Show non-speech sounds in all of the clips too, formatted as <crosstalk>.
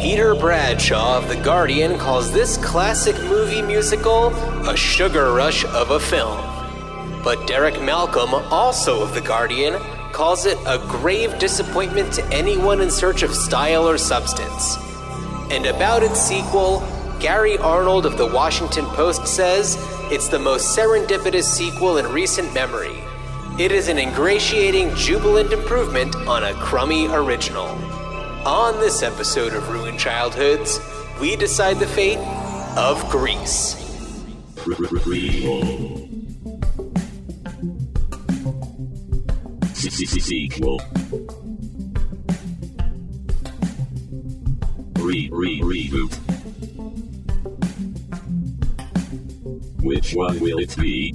Peter Bradshaw of The Guardian calls this classic movie musical a sugar rush of a film. But Derek Malcolm, also of The Guardian, calls it a grave disappointment to anyone in search of style or substance. And about its sequel, Gary Arnold of The Washington Post says it's the most serendipitous sequel in recent memory. It is an ingratiating, jubilant improvement on a crummy original. On this episode of Ruined Childhoods, we decide the fate of Grease. Re re reboot. Which one will it be?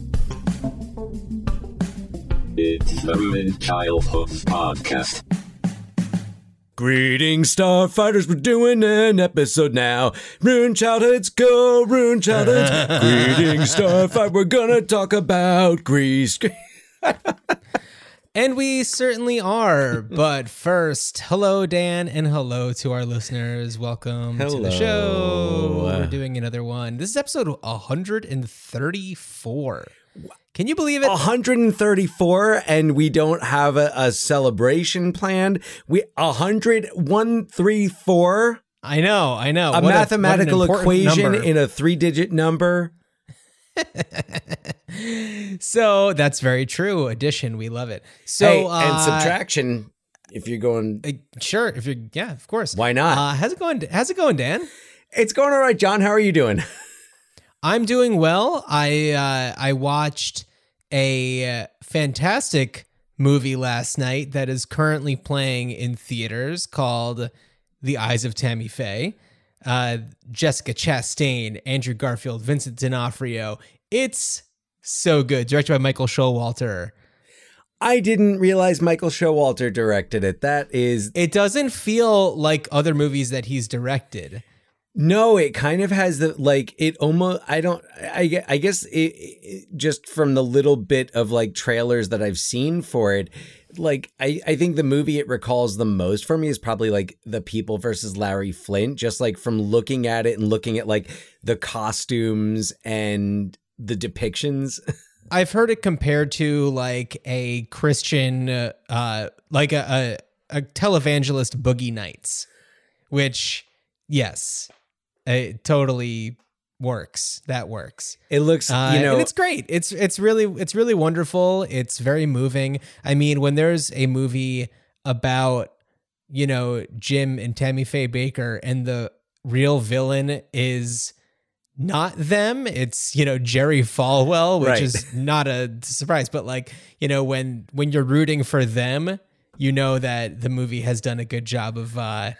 It's the Ruined Childhoods podcast. Greetings, Starfighters. We're doing an episode now. Ruin childhoods, go ruin childhoods. <laughs> Greetings, Starfight. We're gonna talk about Grease. And we certainly are. But <laughs> first, hello, Dan, and hello to our listeners. Welcome to the show. We're doing another one. This is episode 134. Can you believe it? 134, and we don't have a, a celebration planned. We 100, 134, I know, I know. a What mathematical important equation number. in a three digit number. <laughs> so that's very true. Addition, we love it. So hey, and uh, subtraction. If you're going, uh, sure, if you're, yeah, of course. Why not? Uh, how's it going? How's it going, Dan? it's going all right, John. How are you doing? <laughs> I'm doing well. I uh, I watched a uh, fantastic movie last night that is currently playing in theaters called The Eyes of Tammy Faye. Uh, Jessica Chastain, Andrew Garfield, Vincent D'Onofrio. It's so good. Directed by Michael Showalter. I didn't realize Michael Showalter directed it. That is It doesn't feel like other movies that he's directed. No, it kind of has the like it almost I don't I I guess it, it just from the little bit of like trailers that I've seen for it like I I think the movie it recalls the most for me is probably like The People versus Larry Flynt just like from looking at it and looking at like the costumes and the depictions. <laughs> I've heard it compared to like a Christian, uh like a, a a televangelist Boogie Nights, which yes, it totally works. That works. it looks Uh, you know it's great. It's it's really it's really wonderful. It's very moving. I mean, when there's a movie about you know Jim and Tammy Faye Bakker, and the real villain is not them. It's you know Jerry Falwell, which Right. is not a surprise. But like you know when when you're rooting for them, you know that the movie has done a good job of uh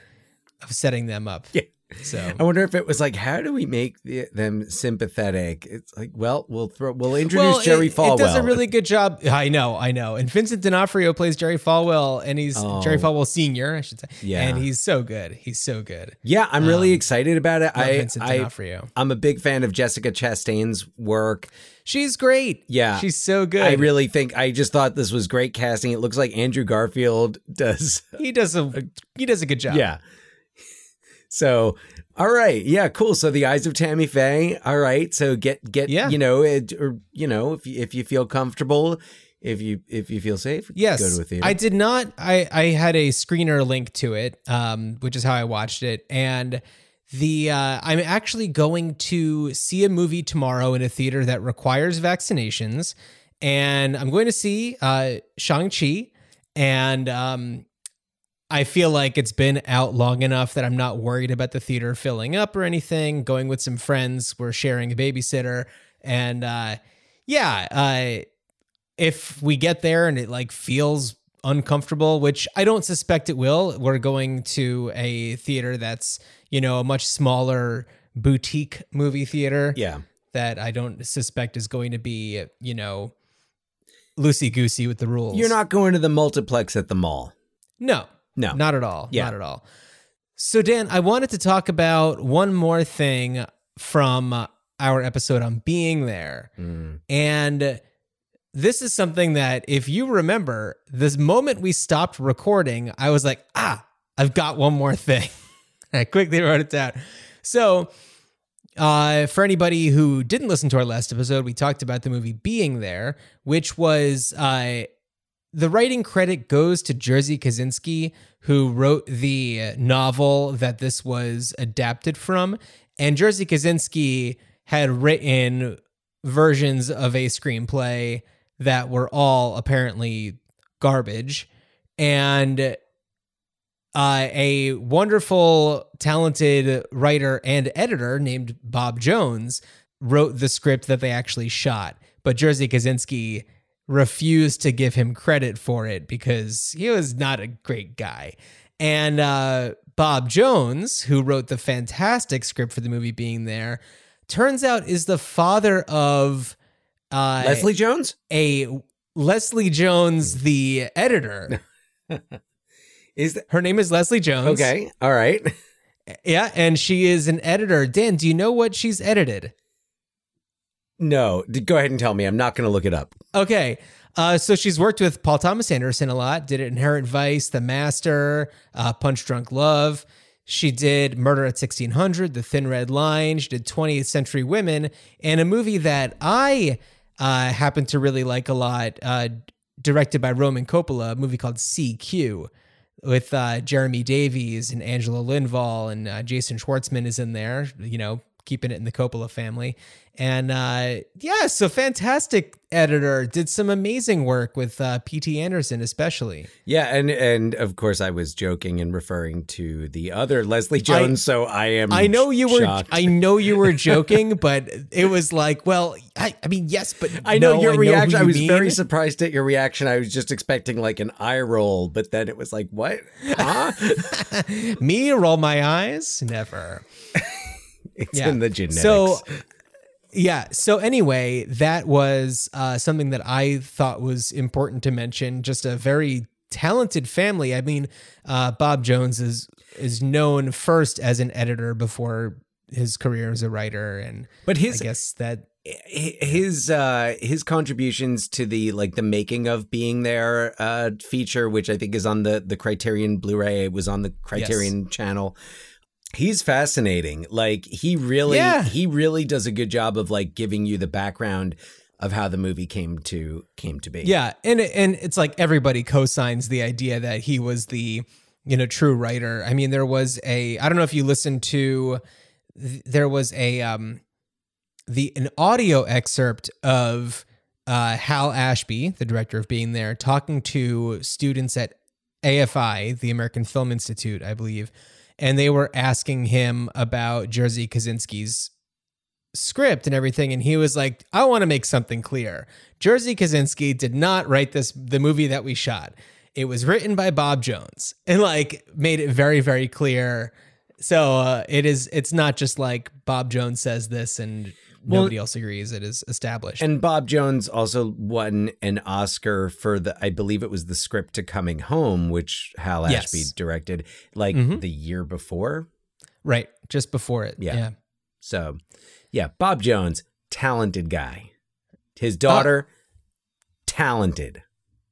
of setting them up. Yeah. So I wonder if it was like, how do we make the, them sympathetic? It's like, well, we'll throw, we'll introduce Jerry it, Falwell. It does a really good job. I know, I know. And Vincent D'Onofrio plays Jerry Falwell, and he's Oh. Jerry Falwell Senior, I should say. Yeah. and he's so good. He's so good. Yeah, I'm really um, excited about it. I, Vincent I, D'Onofrio. I'm a big fan of Jessica Chastain's work. She's great. Yeah. she's so good. I really think I just thought this was great casting. It looks like Andrew Garfield does. he does a <laughs> he does a good job. Yeah. So, all right, yeah, cool. So the eyes of Tammy Faye. All right, so get get Yeah. you know, it, or you know, if you, if you feel comfortable, if you if you feel safe, Yes, go to a theater. I did not. I I had a screener link to it, um, which is how I watched it, and the uh, I'm actually going to see a movie tomorrow in a theater that requires vaccinations, and I'm going to see uh, Shang Chi, and um, I feel like it's been out long enough that I'm not worried about the theater filling up or anything. Going with some friends, we're sharing a babysitter, and uh, yeah, uh, if we get there and it like feels uncomfortable, which I don't suspect it will, we're going to a theater that's you know a much smaller boutique movie theater yeah. that I don't suspect is going to be you know loosey goosey with the rules. You're not going to the multiplex at the mall. No, No. not at all. Yeah. Not at all. So, Dan, I wanted to talk about one more thing from our episode on being there. Mm. And this is something that, if you remember, this moment we stopped recording, I was like, ah, I've got one more thing. <laughs> I quickly wrote it down. So, uh, for anybody who didn't listen to our last episode, we talked about the movie Being There, which was uh, the writing credit goes to Jerzy Kosinski, who wrote the novel that this was adapted from. And Jerzy Kosinski had written versions of a screenplay that were all apparently garbage. And uh, a wonderful, talented writer and editor named Bob Jones wrote the script that they actually shot. But Jerzy Kosinski refused to give him credit for it because he was not a great guy. And uh, Bob Jones, who wrote the fantastic script for the movie Being There, turns out is the father of uh, Leslie Jones? a Leslie Jones, the editor. <laughs> Is that Her name is Leslie Jones. okay? All right. Yeah, and she is an editor. Dan, do you know what she's edited? No, go ahead and tell me. I'm not going to look it up. Okay. Uh, so she's worked with Paul Thomas Anderson a lot, did Inherent Vice, The Master, uh, Punch Drunk Love. She did Murder at 1600, The Thin Red Line. She did 20th Century Women, and a movie that I uh, happen to really like a lot, uh, directed by Roman Coppola, a movie called CQ with uh, Jeremy Davies and Angela Lindvall and uh, Jason Schwartzman is in there, you know, keeping it in the Coppola family. And uh, yeah, so fantastic editor, did some amazing work with uh, P.T. Anderson, especially. Yeah, and and of course I was joking and referring to the other Leslie Jones, so I am. I know you were, shocked. I know you were <laughs> joking, but it was like, well, I, I mean, yes, but I know no, your who reaction. I you was mean. very surprised at your reaction. I was just expecting like an eye roll, but then it was like, what? Huh? <laughs> Me roll my eyes, never. <laughs> it's Yeah. in the genetics. So, yeah. So anyway, that was uh, something that I thought was important to mention. Just a very talented family. I mean, uh, Bob Jones is is known first as an editor before his career as a writer, and but I his guess that his uh his contributions to the like the making of being there uh feature which i think is on the the criterion blu-ray it was on the criterion channel he's fascinating like he really Yeah. he really does a good job of like giving you the background of how the movie came to came to be Yeah, and and it's like everybody co-signs the idea that he was the you know true writer. I mean, there was a I don't know if you listened to there was a um the an audio excerpt of uh Hal Ashby, the director of Being There, talking to students at AFI, the American Film Institute, I believe, and they were asking him about Jerzy Kosinski's script and everything and he was like i want to make something clear. Jerzy Kosinski did not write this the movie that we shot. It was written by bob jones and like made it very very clear. So uh, it is it's not just like bob jones says this and Well- nobody else agrees it is established and Bob Jones also won an Oscar for the, I believe it was the script to Coming Home, which Hal Yes. Ashby directed like Mhm. the year before. right just before it Yeah. yeah So, yeah, Bob Jones, talented guy. His daughter, talented.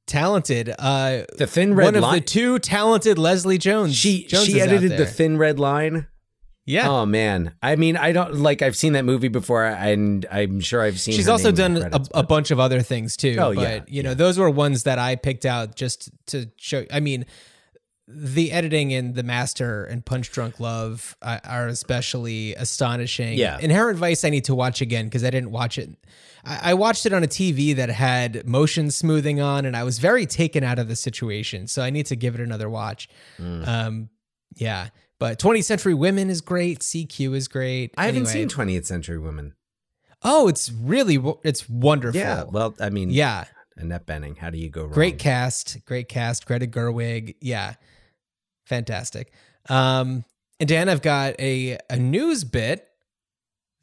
talented uh The Thin Red one of Line. the two talented leslie jones she Joneses she edited the. Thin Red Line. Yeah Oh man, I mean, I don't like. I've seen that movie before, and I'm sure I've seen. It. She's also done the a, credits, a bunch of other things too. Oh, but yeah, you know, yeah. those were ones that I picked out just to show. I mean, the editing in the Master and Punch Drunk Love uh, are especially astonishing. Yeah. Inherent Vice I need to watch again because I didn't watch it. I, I watched it on a TV that had motion smoothing on, and I was very taken out of the situation. So I need to give it another watch. Mm. Um, yeah. But 20th Century Women is great. CQ is great. I haven't seen 20th Century Women. Oh, it's really it's wonderful. Yeah, well, I mean, yeah, Annette Bening. How do you go wrong? great cast, great cast. Greta Gerwig, yeah, fantastic. Um, and Dan, I've got a a news bit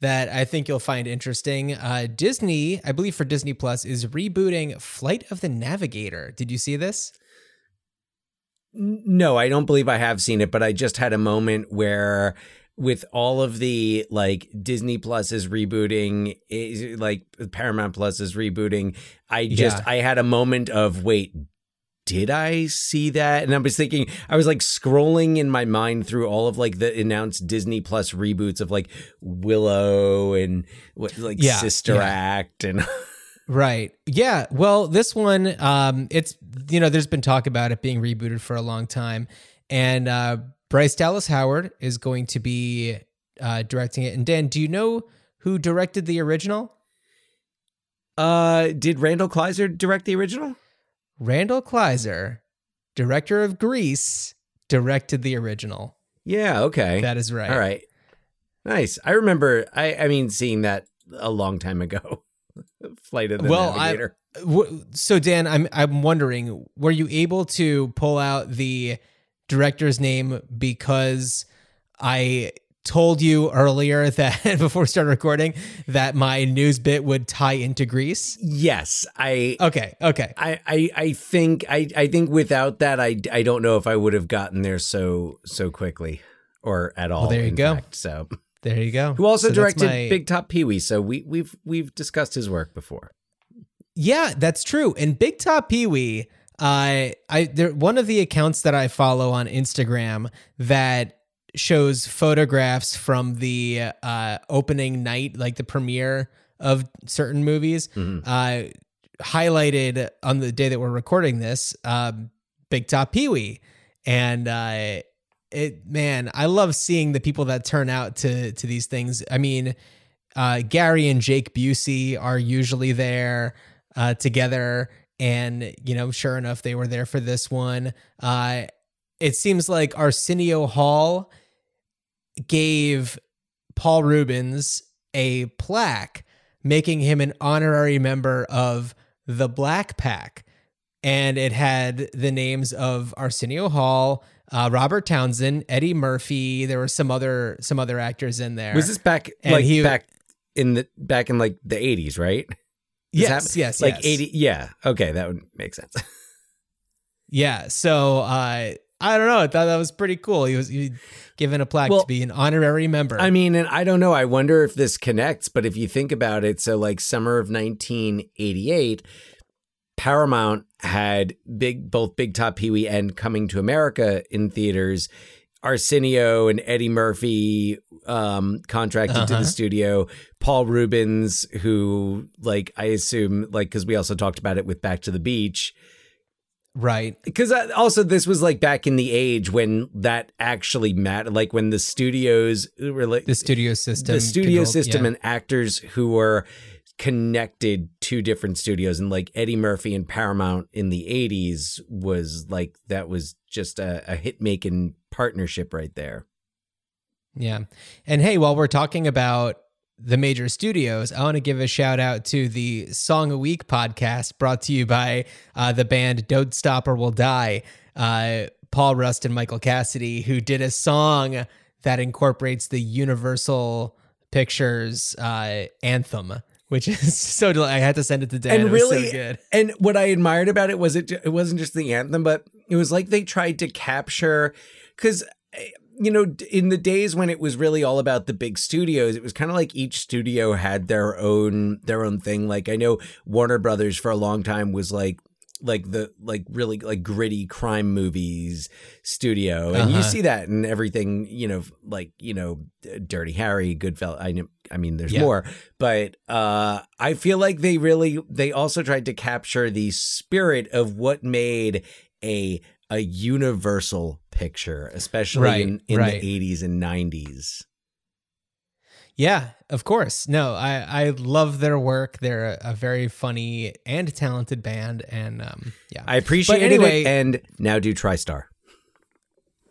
that I think you'll find interesting. Uh, Disney, I believe for Disney Plus, is rebooting Flight of the Navigator. Did you see this? No, I don't believe I have seen it, but I just had a moment where with all of the like Disney Plus is rebooting, is, like Paramount Plus is rebooting, I just Yeah. I had a moment of wait, did I see that? And I was thinking, I was like scrolling in my mind through all of like the announced Disney Plus reboots of like Willow and what like Yeah, Sister yeah. Act and <laughs> Right. Yeah. Well, this one, um, it's you know, there's been talk about it being rebooted for a long time, and uh, Bryce Dallas Howard is going to be uh, directing it. And Dan, do you know who directed the original? uh did Randall Kleiser direct the original? Randall Kleiser, director of Grease, directed the original. Yeah, okay. That is right. All right. Nice. I remember I I mean seeing that a long time ago. <laughs> Flight of the Well, Navigator. W- So Dan, I'm I'm wondering, were you able to pull out the director's name because I told you earlier <laughs> that before we started recording that my news bit would tie into Grease? yes, I Okay, okay. I, I, I think I, I think without that I, I don't know if I would have gotten there so so quickly or at all. there you go. fact. So There you go. who also So directed my- Big Top Pee Wee? So we we've we've discussed his work before. Yeah, that's true. And Big Top Pee Wee, uh, I there one of the accounts that I follow on Instagram that shows photographs from the uh, opening night, like the premiere of certain movies, uh, highlighted on the day that we're recording this, um, Big Top Pee Wee, and uh, it man, I love seeing the people that turn out to to these things. I mean, uh, Gary and Jake Busey are usually there uh, together, and you know, sure enough, they were there for this one. Uh, it seems like Arsenio Hall gave Paul Reubens a plaque, making him an honorary member of the Black Pack, and it had the names of Arsenio Hall. Uh, Robert Townsend, Eddie Murphy. There were some other some other actors in there. Was this back And like he- back in the back in like the eighties, right? This Yes, yes, like yes. eighty. Yeah, okay, that would make sense. <laughs> Yeah. So uh, I don't know. I thought that was pretty cool. He was he given a plaque Well, to be an honorary member. I mean, and I don't know. I wonder if this connects, but if you think about it, so like summer of 1988, Paramount had big both Big Top Pee Wee and Coming to America in theaters. Arsenio and Eddie Murphy um, contracted to Uh-huh. the studio. Paul Reubens, who like I assume like because we also talked about it with Back to the Beach right. because also this was like back in the age when that actually mattered like when the studios were like The studio system. the studio controlled- system yeah. and actors who were connected to different studios and like eddie murphy and paramount in the 80s was like that was just a, a hit making partnership right there Yeah. And hey, while we're talking about the major studios, I want to give a shout out to the Song a Week podcast brought to you by uh, the band Don't Stop or We'll Die. Uh, Paul Rust and Michael Cassidy, who did a song that incorporates the Universal Pictures uh, anthem, which is <laughs> so. Del- I had to send it to Dan. and it really so good. and what i admired about it was it it wasn't just the anthem but it was like they tried to capture because you know in the days when it was really all about the big studios it was kind of like each studio had their own their own thing like i know warner brothers for a long time was like like the like really like gritty crime movies studio and you Uh-huh. see that in everything you know like you know dirty harry goodfellas i know i mean there's Yeah. more but uh i feel like they really they also tried to capture the spirit of what made a a universal picture especially Right, in, in right. the 80s and 90s Yeah, of course. No, I I love their work. They're a, a very funny and talented band, and um, yeah, i appreciate anyway- it and now do tristar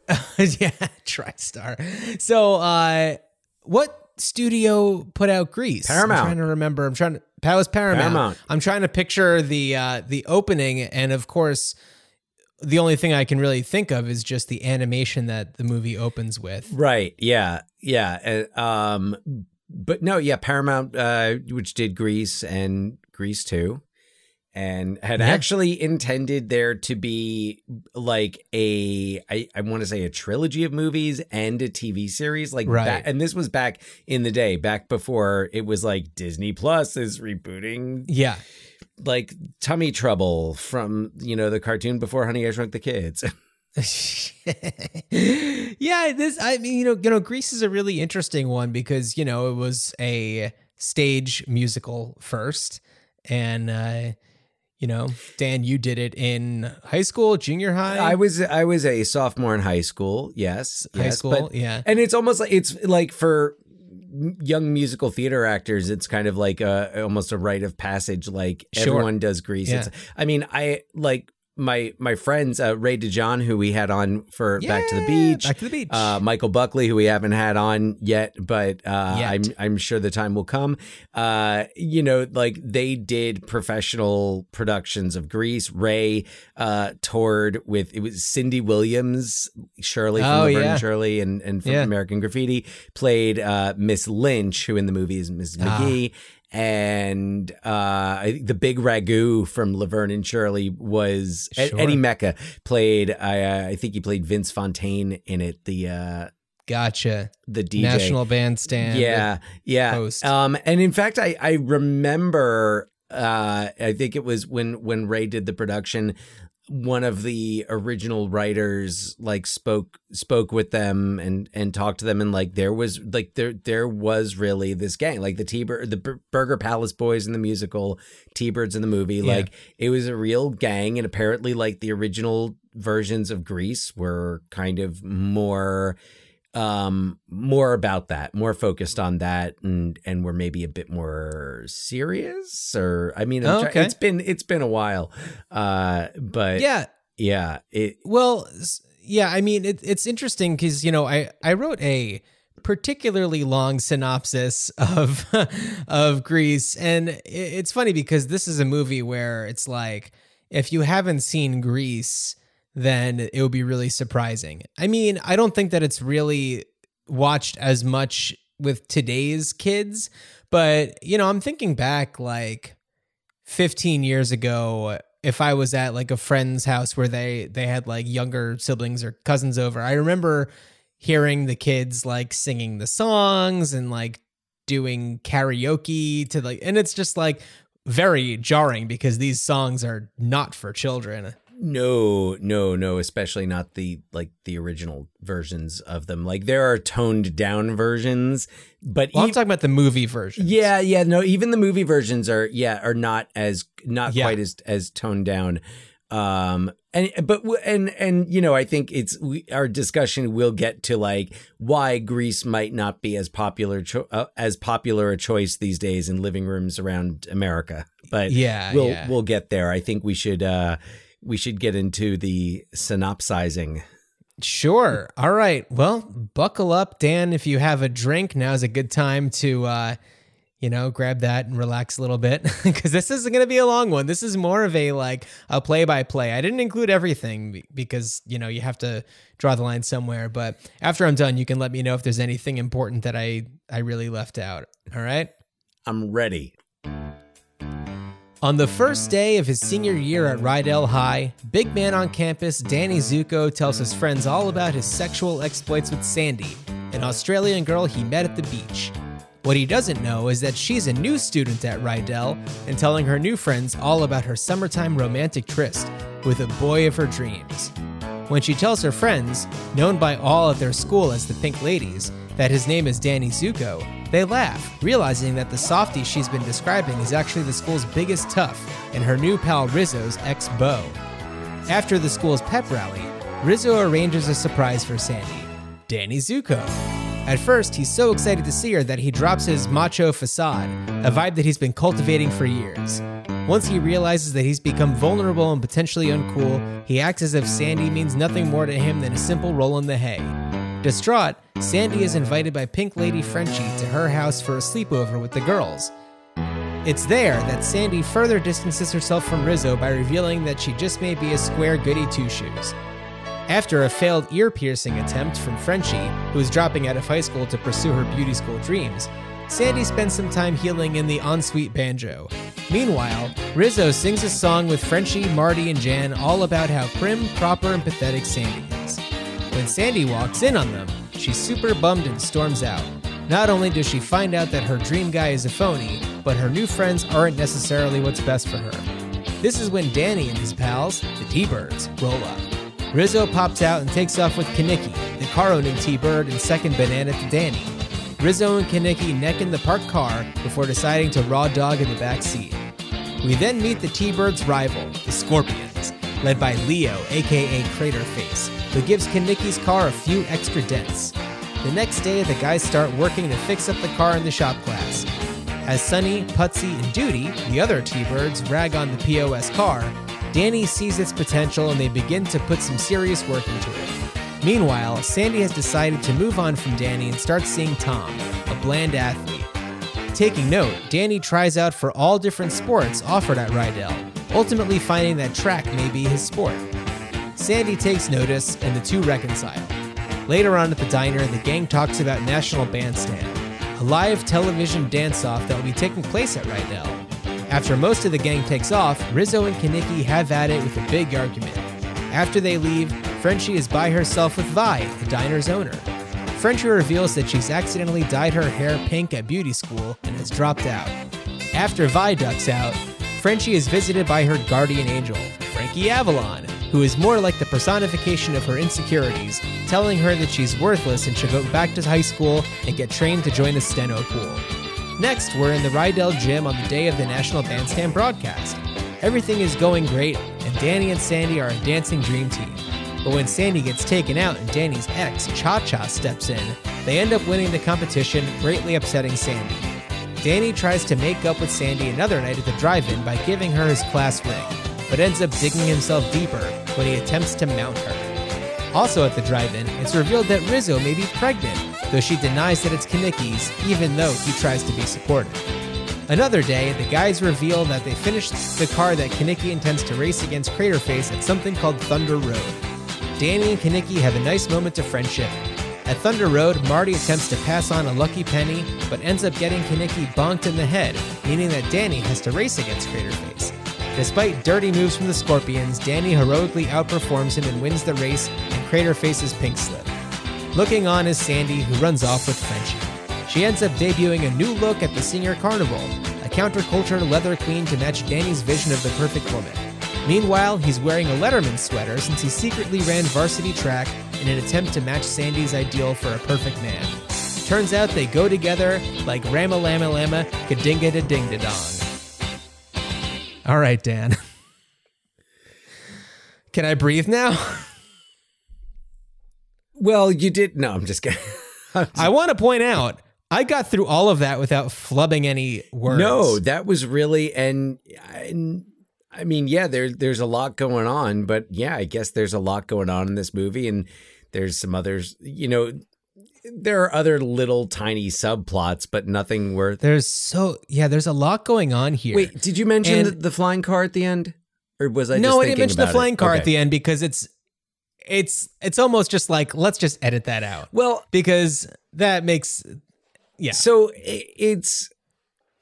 <laughs> yeah, TriStar. So, uh, what studio put out Grease? Paramount. I'm trying to remember. I'm trying to. That was Paramount. Paramount. I'm trying to picture the uh, the opening, and of course, the only thing I can really think of is just the animation that the movie opens with. Right. Yeah. Yeah. Uh, um, but no, yeah, Paramount, uh, which did Grease and Grease 2, and had Yeah. actually intended there to be like a, I, I want to say a trilogy of movies and a TV series. Like, Right. back, and this was back in the day, back before it was like Disney Plus is rebooting Yeah, like tummy trouble from you know the cartoon before Honey I Shrunk the Kids. <laughs> <laughs> yeah, this I mean, you know, you know, Grease is a really interesting one because you know it was a stage musical first, and uh, you know, Dan, you did it in high school, junior high. I was I was a sophomore in high school. Yes, high yes, school, but- yeah. and it's almost like it's like for young musical theater actors it's kind of like a almost a rite of passage like Sure. everyone does grease Yeah. it's i mean i like my my friends uh ray dejohn who we had on for back to the beach Back to the beach. uh, Michael Buckley, who we haven't had on yet, but uh, Yet. I'm I'm sure the time will come. Uh, you know, like they did professional productions of Grease. Ray uh, toured with it was Cindy Williams, Shirley from Oh, Laverne yeah. and Shirley, and and from Yeah. American Graffiti played uh, Miss Lynch, who in the movie is Miss Ah. McGee. And uh, I think the big ragu from Laverne and Shirley was Sure. Eddie Mekka played. I I think he played Vince Fontaine in it. The uh, gotcha. the DJ. National Bandstand. yeah, yeah. host. Um, and in fact, I I remember. Uh, I think it was when when Ray did the production. One of the original writers like spoke spoke with them and and talked to them and like there was like there there was really this gang like the T the B- Burger Palace Boys in the musical T Birds in the movie Yeah. like it was a real gang and apparently like the original versions of Grease were kind of more um more about that more focused on that and and we're maybe a bit more serious or i mean Oh, try- okay. it's been it's been a while uh but Yeah. yeah it Well, yeah, I mean, it, it's interesting because, you know, I, I wrote a particularly long synopsis of <laughs> of grease and i- it's funny because this is a movie where it's like if you haven't seen Grease then it would be really surprising. I mean, I don't think that it's really watched as much with today's kids, but you know, I'm thinking back like 15 years ago if I was at like a friend's house where they they had like younger siblings or cousins over. I remember hearing the kids like singing the songs and like doing karaoke to like and it's just like very jarring because these songs are not for children. No no no especially not the like the original versions of them like there are toned down versions but Well, I'm talking about the movie version. yeah yeah no even the movie versions are yeah are not as not Yeah. quite as as toned down um and but and and you know i think it's we, our discussion will get to like why grease might not be as popular cho- uh, as popular a choice these days in living rooms around america but Yeah, we'll yeah. we'll get there i think we should uh we should get into the synopsizing Sure. All right. Well, buckle up, Dan. If you have a drink, now's a good time to, uh, you know, grab that and relax a little bit <laughs> because this isn't going to be a long one. This is more of a like a play by play. I didn't include everything because, you know, you have to draw the line somewhere. But after I'm done, you can let me know if there's anything important that I, I really left out. All right. i'm ready On the first day of his senior year at Rydell High, big man on campus Danny Zuko tells his friends all about his sexual exploits with Sandy, an Australian girl he met at the beach. What he doesn't know is that she's a new student at Rydell and telling her new friends all about her summertime romantic tryst with a boy of her dreams. When she tells her friends, known by all at their school as the Pink Ladies, that his name is Danny Zuko, they laugh, realizing that the softie she's been describing is actually the school's biggest tough and her new pal Rizzo's ex beau. After the school's pep rally, Rizzo arranges a surprise for Sandy Danny Zuko. At first, he's so excited to see her that he drops his macho facade, a vibe that he's been cultivating for years. Once he realizes that he's become vulnerable and potentially uncool, he acts as if Sandy means nothing more to him than a simple roll in the hay. Mm. Distraught, Sandy is invited by Pink Lady Frenchie to her house for a sleepover with the girls. It's there that Sandy further distances herself from Rizzo by revealing that she just may be a square goody two shoes. After a failed ear piercing attempt from Frenchie, who is dropping out of high school to pursue her beauty school dreams, Sandy spends some time healing in the ensuite banjo. Meanwhile, Rizzo sings a song with Frenchie, Marty, and Jan all about how prim, proper, and pathetic Sandy. When Sandy walks in on them, she's super bummed and storms out. Not only does she find out that her dream guy is a phony, but her new friends aren't necessarily what's best for her. This is when Danny and his pals, the T-Birds, roll up. Rizzo pops out and takes off with Kenickie, the car-owning T-Bird, and second banana to Danny. Rizzo and Kenickie neck in the parked car before deciding to raw dog in the back seat. We then meet the T-Birds' rival, the Scorpions, led by Leo, aka Craterface, who gives Kenickie's car a few extra dents. The next day, the guys start working to fix up the car in the shop class. As Sonny, Putsy, and Doody, the other T-Birds, rag on the POS car, Danny sees its potential and they begin to put some serious work into it. Meanwhile, Sandy has decided to move on from Danny and start seeing Tom, a bland athlete. Taking note, Danny tries out for all different sports offered at Rydell, ultimately finding that track may be his sport. Sandy takes notice and the two reconcile. Later on at the diner, the gang talks about National Bandstand, a live television dance off that will be taking place at Rydell. After most of the gang takes off, Rizzo and Kenickie have at it with a big argument. After they leave, Frenchie is by herself with Vi, the diner's owner. Frenchie reveals that she's accidentally dyed her hair pink at beauty school and has dropped out. After Vi ducks out, Frenchie is visited by her guardian angel, Frankie Avalon, who is more like the personification of her insecurities, telling her that she's worthless and should go back to high school and get trained to join the steno pool. Next, we're in the Rydell gym on the day of the National Bandstand broadcast. Everything is going great, and Danny and Sandy are a dancing dream team. But when Sandy gets taken out and Danny's ex, Cha Cha, steps in, they end up winning the competition, greatly upsetting Sandy. Danny tries to make up with Sandy another night at the drive in by giving her his class ring, but ends up digging himself deeper when he attempts to mount her. Also at the drive in, it's revealed that Rizzo may be pregnant, though she denies that it's Kenickie's, even though he tries to be supportive. Another day, the guys reveal that they finished the car that Kenickie intends to race against Craterface at something called Thunder Road. Danny and Kenickie have a nice moment of friendship. At Thunder Road, Marty attempts to pass on a lucky penny, but ends up getting Kenickie bonked in the head, meaning that Danny has to race against Craterface. Despite dirty moves from the Scorpions, Danny heroically outperforms him and wins the race and Craterface's pink slip. Looking on is Sandy, who runs off with Frenchie. She ends up debuting a new look at the Senior Carnival, a counterculture leather queen to match Danny's vision of the perfect woman. Meanwhile, he's wearing a Letterman sweater since he secretly ran varsity track in an attempt to match Sandy's ideal for a perfect man. Turns out they go together like Rama Lama Lama, Kadinga da Ding da Dong. All right, Dan. Can I breathe now? Well, you did. No, I'm just kidding. <laughs> I want to point out I got through all of that without flubbing any words. No, that was really and, and I mean, yeah, there there's a lot going on, but yeah, I guess there's a lot going on in this movie, and there's some others. You know, there are other little tiny subplots, but nothing worth. There's so yeah, there's a lot going on here. Wait, did you mention And- the, the flying car at the end, or was I? no, just I didn't mention the about it? flying car Okay. at the end because it's it's it's almost just like let's just edit that out Well, because that makes yeah. so it's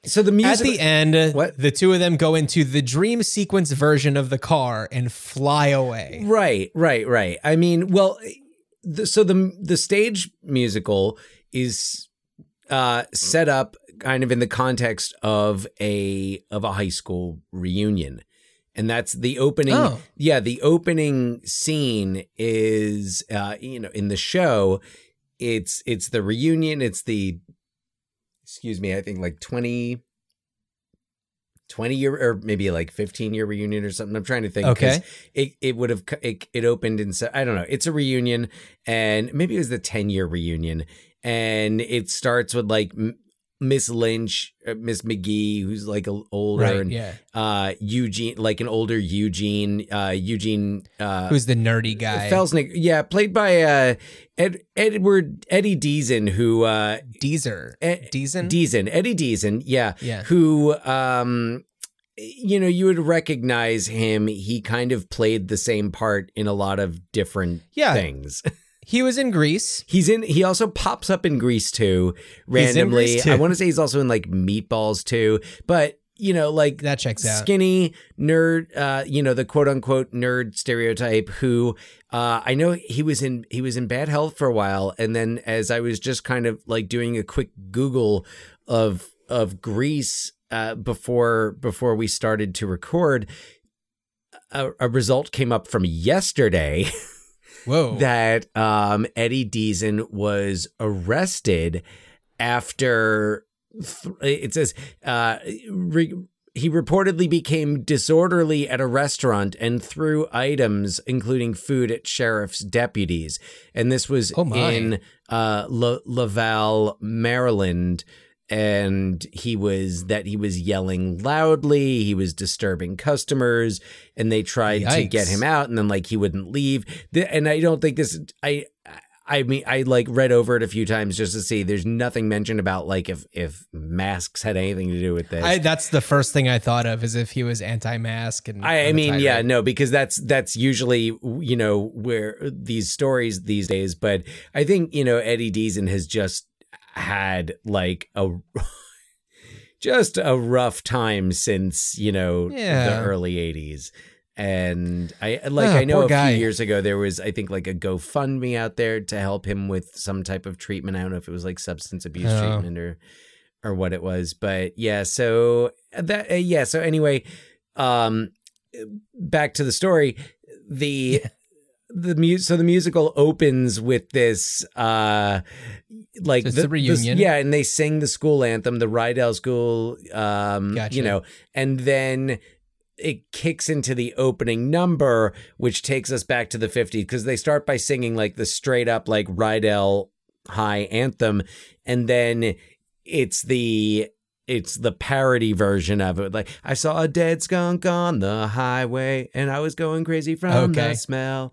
so the music At the end, What? the two of them go into the dream sequence version of the car and fly away. Right, right, right. I mean, well, the, so the the stage musical is uh, set up kind of in the context of a of a high school reunion, and that's the opening. Oh. Yeah, the opening scene is uh, you know in the show. It's it's the reunion. It's the excuse me. I think like twenty. 20 year or maybe like 15 year reunion or something. I'm trying to think. Okay. it it would have it, it opened in I don't know. It's a reunion, and maybe it was the ten year reunion, and it starts with like Miss Lynch, uh, Miss McGee, who's like a, older, Right, and yeah. uh, Eugene, like an older Eugene, uh, Eugene, uh, Who's the nerdy guy? Felsnick, yeah, played by uh, Ed, Edward Eddie Deezen, who uh, Deezer. Ed- Deezen? Deezen, Eddie Deezen, yeah, Yeah. who um you know you would recognize him he kind of played the same part in a lot of different Yeah. things <laughs> He was in Grease. he's in he also pops up in Grease too randomly Grease, too. i want to say he's also in like meatballs too but you know like That checks out. skinny nerd uh you know the quote unquote nerd stereotype who uh i know he was in he was in bad health for a while and then as i was just kind of like doing a quick google of of Grease uh before before we started to record a, a result came up from yesterday <laughs> Whoa. that um, Eddie Deezen was arrested after th- it says uh, re- he reportedly became disorderly at a restaurant and threw items, including food, at sheriff's deputies. And this was Oh, in uh, La- Laval, Maryland. And he was that he was yelling loudly. He was disturbing customers, and they tried to get him out. And then like he wouldn't leave. And I don't think this. I I mean, I like read over it a few times just to see. There's nothing mentioned about like if if masks had anything to do with this. I, that's the first thing I thought of is if he was anti-mask and I, I mean, yeah, no, because that's that's usually you know where these stories these days. But I think you know Eddie Deezen has just had like a <laughs> just a rough time since you know Yeah. the early '80s. And I like Ah, I know a guy. few years ago there was I think like a GoFundMe out there to help him with some type of treatment. I don't know if it was like substance abuse Oh. treatment or or what it was, but yeah. So that uh, yeah. So anyway, um, back to the story. The the mu- so the musical opens with this uh like So a reunion? yeah, and they sing the school anthem, the Rydell School, um, Gotcha. you know, and then it kicks into the opening number, which takes us back to the 50s because they start by singing like the straight up like Rydell High anthem, and then it's the it's the parody version of it. Like I saw a dead skunk on the highway, and I was going crazy from Okay. the smell.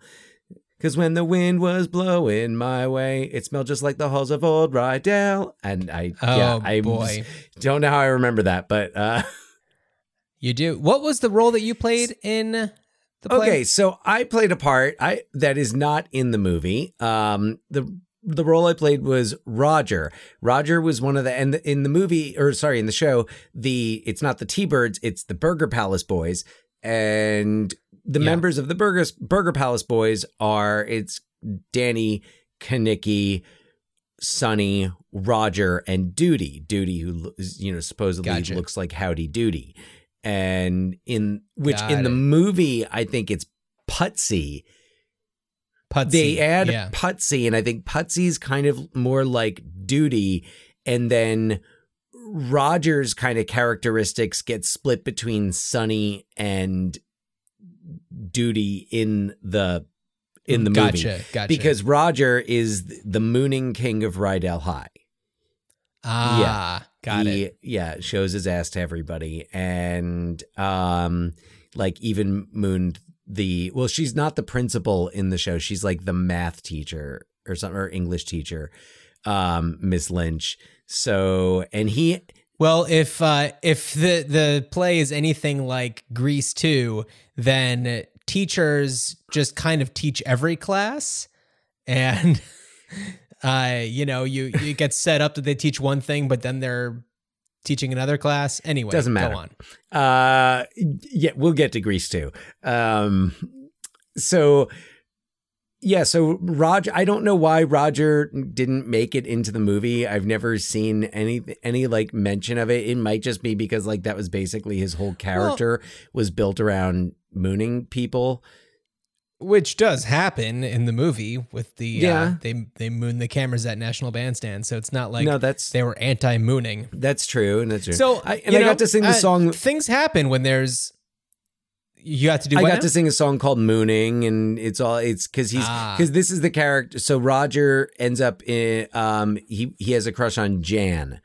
Cause when the wind was blowing my way, it smelled just like the halls of old Rydell. And I, Oh yeah, I boy, don't know how I remember that, but uh, <laughs> you do. What was the role that you played in the play? okay. So I played a part I that is not in the movie. Um, the the role I played was Roger. Roger was one of the and in the movie or sorry in the show the it's not the T Birds it's the Burger Palace Boys and the Yeah. members of the Burger Burger Palace Boys are it's Danny Kenickie. Sonny, Roger, and Doody. Doody, who you know supposedly Gotcha. looks like Howdy Doody, and in which Got in the movie I think it's Putsy. Putsy. They add yeah. Putsy, and I think Putsy's kind of more like Doody, and then Roger's kind of characteristics get split between Sonny and Doody in the in the movie gotcha, Gotcha. because Roger is the mooning king of Rydell High. ah, got he, it. Yeah, shows his ass to everybody, and um, like even mooned the. Well, she's not the principal in the show. She's like the math teacher or something, or English teacher, um, Miss Lynch. So, and he, Well, if uh, if the the play is anything like Grease two, then teachers just kind of teach every class, and <laughs> uh, you know, you you get set up that they teach one thing, but then they're teaching another class. Anyway, Doesn't matter. Go on. uh, yeah, we'll get to Grease two. Um, so. Yeah, so Roger, I don't know why Roger didn't make it into the movie. I've never seen any any like mention of it. It might just be because like that was basically his whole character was built around mooning people. Which does happen in the movie with the Yeah. uh, they they moon the cameras at National Bandstand, so it's not like no, that's they were anti mooning. that's true, and that's true. So I, and I know, got to sing the uh, song. Things happen when there's you got to do. I got now? to sing a song called "Mooning," and it's all it's because he's Ah. because this is the character. So Roger ends up in um he he has a crush on Jan.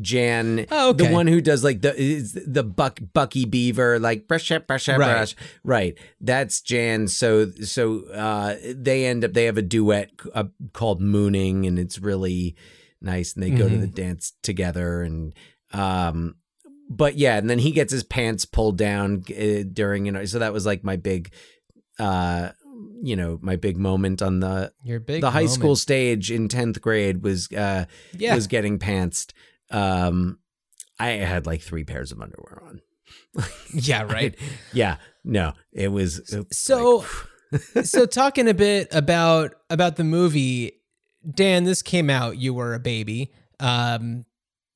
Jan, Oh, okay. the one who does like the is the Buck Bucky Beaver, like brush up, brush up, Right. brush. Right, that's Jan. So so uh they end up they have a duet uh, called "Mooning," and it's really nice. And they go to Mhm. the dance together, and um but yeah, and then he gets his pants pulled down uh, during, you know, so that was like my big, uh, you know, my big moment on the Your big the high moment. school stage in tenth grade was uh Yeah. was getting pantsed. Um, I had like three pairs of underwear on. <laughs> yeah, right. Yeah, no, it was it was So like, <laughs> so talking a bit about about the movie, Dan, this came out, you were a baby. Um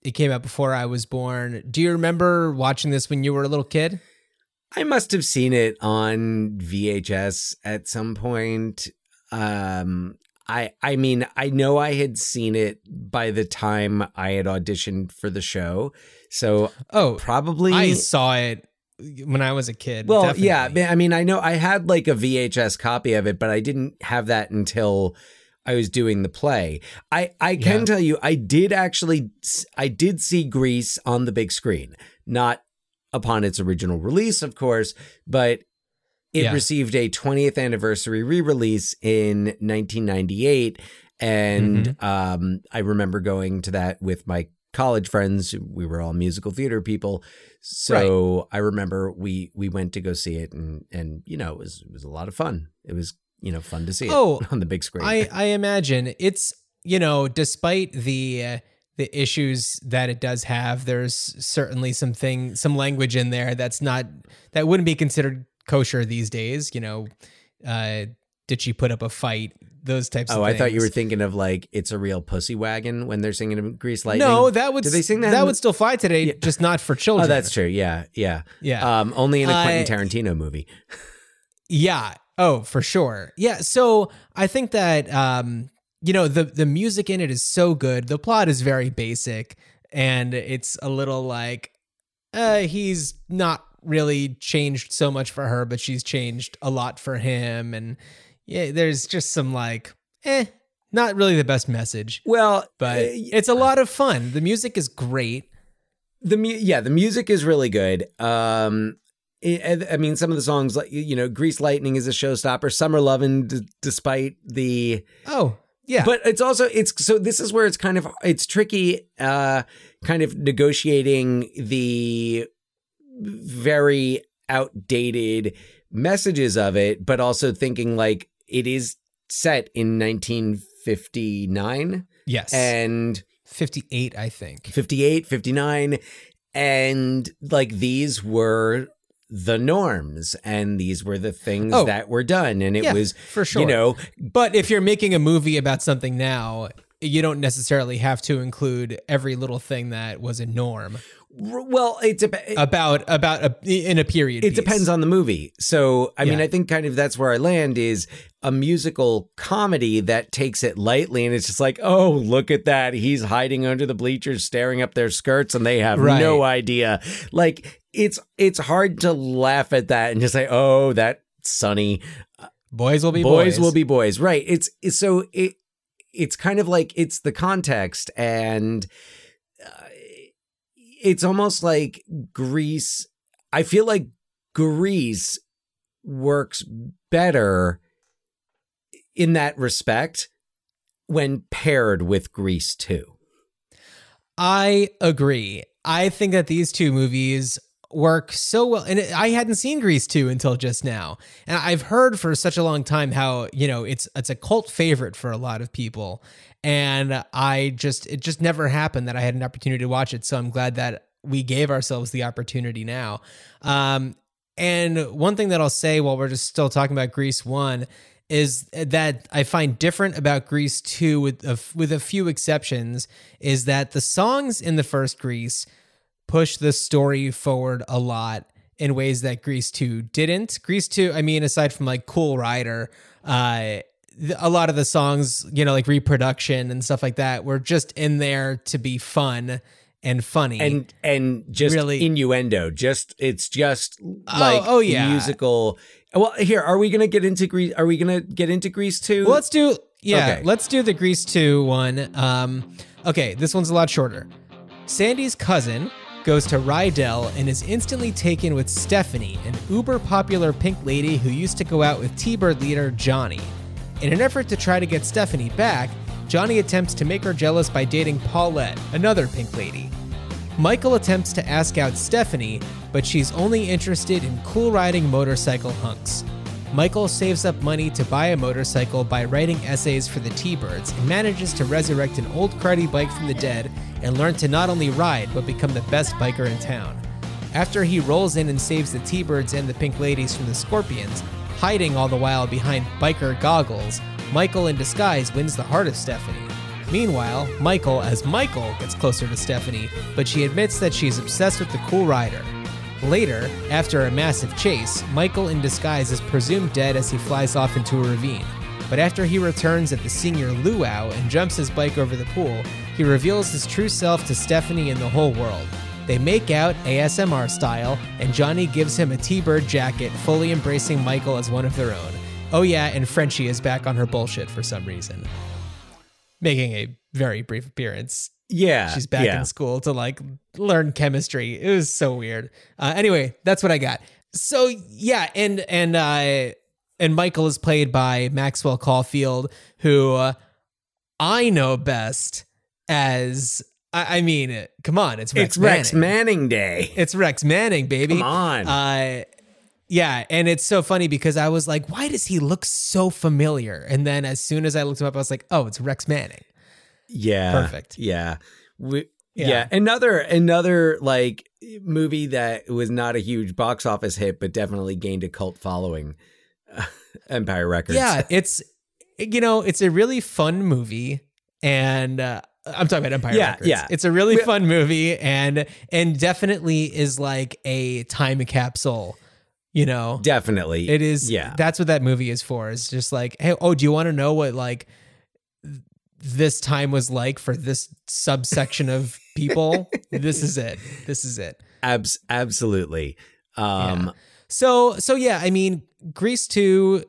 it came out before I was born. Do you remember watching this when you were a little kid? I must have seen it on VHS at some point. Um, I I mean, I know I had seen it by the time I had auditioned for the show. So Oh, probably I saw it when I was a kid. Well, definitely. yeah, I mean, I know I had like a VHS copy of it, but I didn't have that until I was doing the play. I I can Yeah. tell you, I did actually, I did see Grease on the big screen, not upon its original release, of course, but it Yeah. received a 20th anniversary re-release in 1998, and Mm-hmm. um, I remember going to that with my college friends. We were all musical theater people, so I remember we we went to go see it, and and you know it was it was a lot of fun. It was you know fun to see it Oh, <laughs> on the big screen. I I imagine it's you know despite the uh, the issues that it does have, there's certainly something some language in there that's not that wouldn't be considered kosher these days. You know, uh, did she put up a fight? Those types. oh, of I thought you were thinking of like it's a real pussy wagon when they're singing Grease Lightning. No, that would Did they sing that? That in- would still fly today, Yeah. just not for children. Oh, that's true. Yeah, yeah. yeah. Um, only in a Quentin I- Tarantino movie. Yeah. Oh, for sure. Yeah. So I think that um, you know, the the music in it is so good. The plot is very basic and it's a little like uh he's not really changed so much for her, but she's changed a lot for him. And yeah, there's just some like, eh, not really the best message. Well, But uh, it's a lot of fun. The music is great. the mu- yeah, the music is really good. Um, I, I mean, some of the songs like you know, Grease Lightning is a showstopper. Summer Lovin', d- despite the Oh, yeah. but it's also it's so this is where it's kind of it's tricky uh kind of negotiating the very outdated messages of it but also thinking like it is set in 1959 yes. and 58, I think. 58 59 and like these were the norms and these were the things Oh. that were done and it Yeah, was for sure. you know But if you're making a movie about something now, you don't necessarily have to include every little thing that was a norm well it's a about about a, in a period. it depends on the movie. So, I mean, I think kind of that's where I land is a musical comedy that takes it lightly and it's just like, oh, look at that. He's hiding under the bleachers staring up their skirts and they have Right. no idea. Like it's it's hard to laugh at that and just say, "Oh, that sunny boys will be boys, boys. will be boys." Right. It's, it's so it it's kind of like it's the context and it's almost like Grease. I feel like Grease works better in that respect when paired with Grease 2. I agree. I think that these two movies work so well and I hadn't seen Grease 2 until just now. And I've heard for such a long time how, you know, it's it's a cult favorite for a lot of people. And I just it just never happened that I had an opportunity to watch it. So I'm glad that we gave ourselves the opportunity now. Um and one thing that I'll say while we're just still talking about Grease 1 is that I find different about Grease 2 with a, with a few exceptions is that the songs in the first Grease push the story forward a lot in ways that Grease 2 didn't. Grease 2, I mean aside from like Cool Rider, uh a lot of the songs, you know, like reproduction and stuff like that were just in there to be fun and funny. And and just Really- innuendo, just it's just like oh, yeah. musical. Well, here, are we going to get into Grease? are we to get into Grease too? Well, let's do yeah, Okay. let's do the Grease 2 one. Um okay, this one's a lot shorter. Sandy's cousin goes to Rydell and is instantly taken with Stephanie, an uber popular pink lady who used to go out with T-Bird leader Johnny. In an effort to try to get Stephanie back, Johnny attempts to make her jealous by dating Paulette, another pink lady. Michael attempts to ask out Stephanie, but she's only interested in cool riding motorcycle hunks. Michael saves up money to buy a motorcycle by writing essays for the T Birds and manages to resurrect an old cruddy bike from the dead and learn to not only ride, but become the best biker in town. After he rolls in and saves the T Birds and the Pink Ladies from the Scorpions, hiding all the while behind biker goggles, Michael in disguise wins the heart of Stephanie. Meanwhile, Michael, as Michael, gets closer to Stephanie, but she admits that she's obsessed with the cool rider. Later, after a massive chase, Michael in disguise is presumed dead as he flies off into a ravine. But after he returns at the senior luau and jumps his bike over the pool, he reveals his true self to Stephanie and the whole world. They make out ASMR style, and Johnny gives him a T Bird jacket, fully embracing Michael as one of their own. Oh, yeah, and Frenchie is back on her bullshit for some reason. Making a very brief appearance. Yeah. She's back yeah. in school to like learn chemistry. It was so weird. Uh, anyway, that's what I got. So yeah, and and uh, and Michael is played by Maxwell Caulfield, who uh, I know best as I, I mean, come on, it's Rex It's Rex Manning. Manning Day. It's Rex Manning, baby. Come on. Uh, yeah, and it's so funny because I was like, why does he look so familiar? And then as soon as I looked him up, I was like, oh, it's Rex Manning. Yeah. Perfect. Yeah. We, Yeah. yeah. Another another like movie that was not a huge box office hit, but definitely gained a cult following. <laughs> Empire Records. Yeah, it's you know, it's a really fun movie and uh, I'm talking about Empire Yeah, Records. yeah. It's a really fun movie and and definitely is like a time capsule, you know. Definitely. It is Yeah. That's what that movie is for. It's just like, hey, oh, do you want to know what like this time was like for this subsection of people? <laughs> this is it. This is it. Abs- absolutely. Um, So so yeah, I mean, Grease 2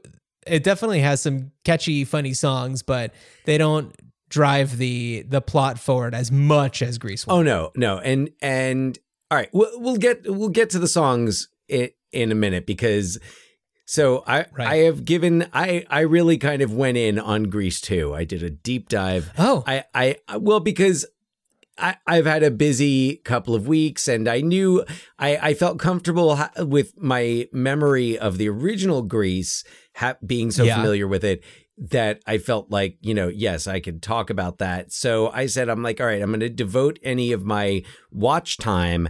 it definitely has some catchy funny songs, but they don't drive the the plot forward as much as Grease 1. Oh no, no, and and all right, we'll, we'll get we'll get to the songs in, in a minute because so I Right. I have given I I really kind of went in on Grease too. I did a deep dive. Oh. I I well because. I, I've had a busy couple of weeks and I knew I, I felt comfortable with my memory of the original Grease ha- being so Yeah. familiar with it that I felt like, you know, yes, I could talk about that. So I said, I'm like, all right, I'm going to devote any of my watch time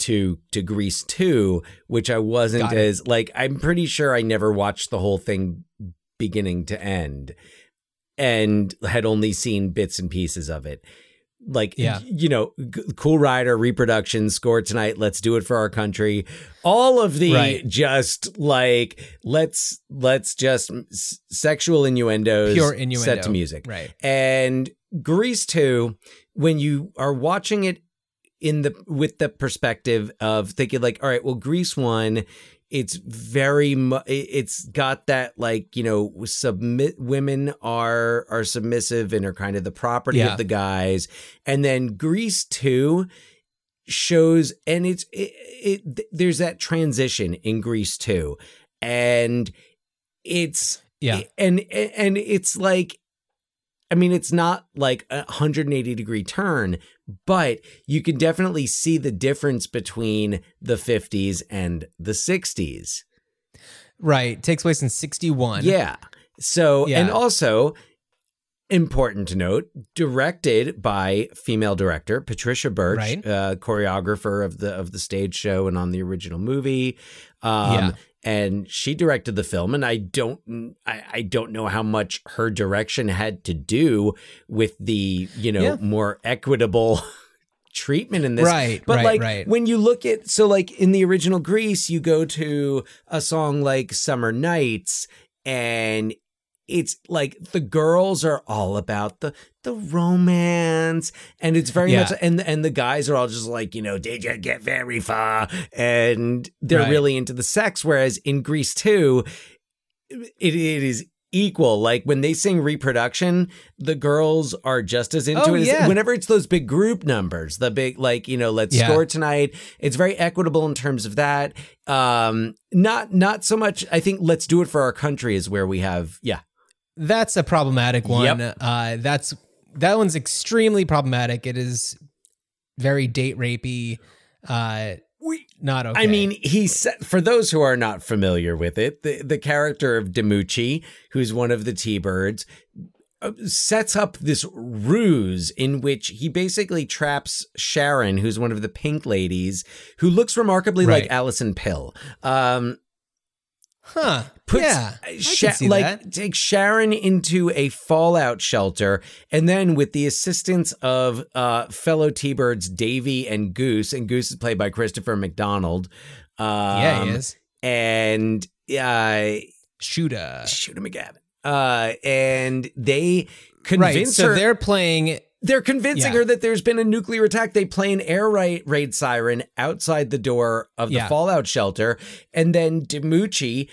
to to Grease 2, which I wasn't as like I'm pretty sure I never watched the whole thing beginning to end and had only seen bits and pieces of it. Like, Yeah. you know, Cool Rider reproduction score tonight. Let's do it for our country. All of the Right. just like let's let's just s- sexual innuendos Pure innuendo. set to music. Right. And Grease 2, when you are watching it in the with the perspective of thinking like, all right, well, Grease 1, it's very mu- it- it's got that like, you know, submit women are are submissive and are kind of the property Yeah. of the guys. And then Grease 2 shows and it's it, it there's that transition in Grease 2 and it's Yeah. and and it's like I mean, it's not like a 180 degree turn, but you can definitely see the difference between the 50s and the 60s. Right. Takes place in 61. Yeah. So, Yeah. and also important to note, directed by female director Patricia Birch, Right. uh, choreographer of the of the stage show and on the original movie. Um, Yeah. And she directed the film and i don't I, I don't know how much her direction had to do with the you know Yeah. more equitable <laughs> treatment in this Right, but right, like right. when you look at so like in the original grease you go to a song like summer nights and it's like the girls are all about the the romance and it's very Yeah. much and and the guys are all just like you know did you get very far and they're Right. really into the sex whereas in Grease too it, it is equal like when they sing reproduction the girls are just as into Oh, it as yeah. whenever it's those big group numbers the big like you know let's Yeah. score tonight it's very equitable in terms of that um not not so much i think let's do it for our country is where we have yeah That's a problematic one. Yep. Uh, that's that one's extremely problematic. It is very date rapey. Uh, we not okay. I mean, he's for those who are not familiar with it, the the character of DiMucci, who's one of the T-birds, uh, sets up this ruse in which he basically traps Sharon, who's one of the pink ladies, who looks remarkably like Right. Allison Pill. Um Huh. puts yeah. I Sha- like that. take Sharon into a fallout shelter, and then with the assistance of uh, fellow T-birds Davy and Goose, and Goose is played by Christopher McDonald. Um, yeah, he is. and uh, Shooter. Shooter McGavin. Uh, and they convince Right. So her. they're playing They're convincing Yeah. her that there's been a nuclear attack. They play an air raid, raid siren outside the door of the Yeah. fallout shelter, and then DiMucci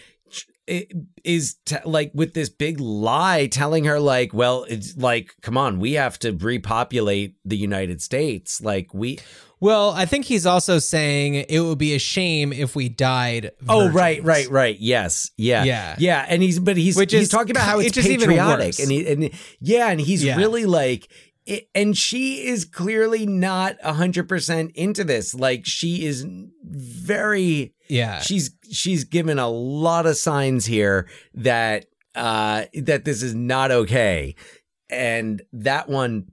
eh, is t- like with this big lie telling her like well it's like come on we have to repopulate the united states like we Well, I think he's also saying it would be a shame if we died. oh right right right yes yeah Yeah. yeah and he's but he's Which he's is- talking about how it's it's patriotic and he and yeah and he's Yeah. really like it, and she is clearly not 100% into this like she is very Yeah. she's she's given a lot of signs here that uh that this is not okay and that one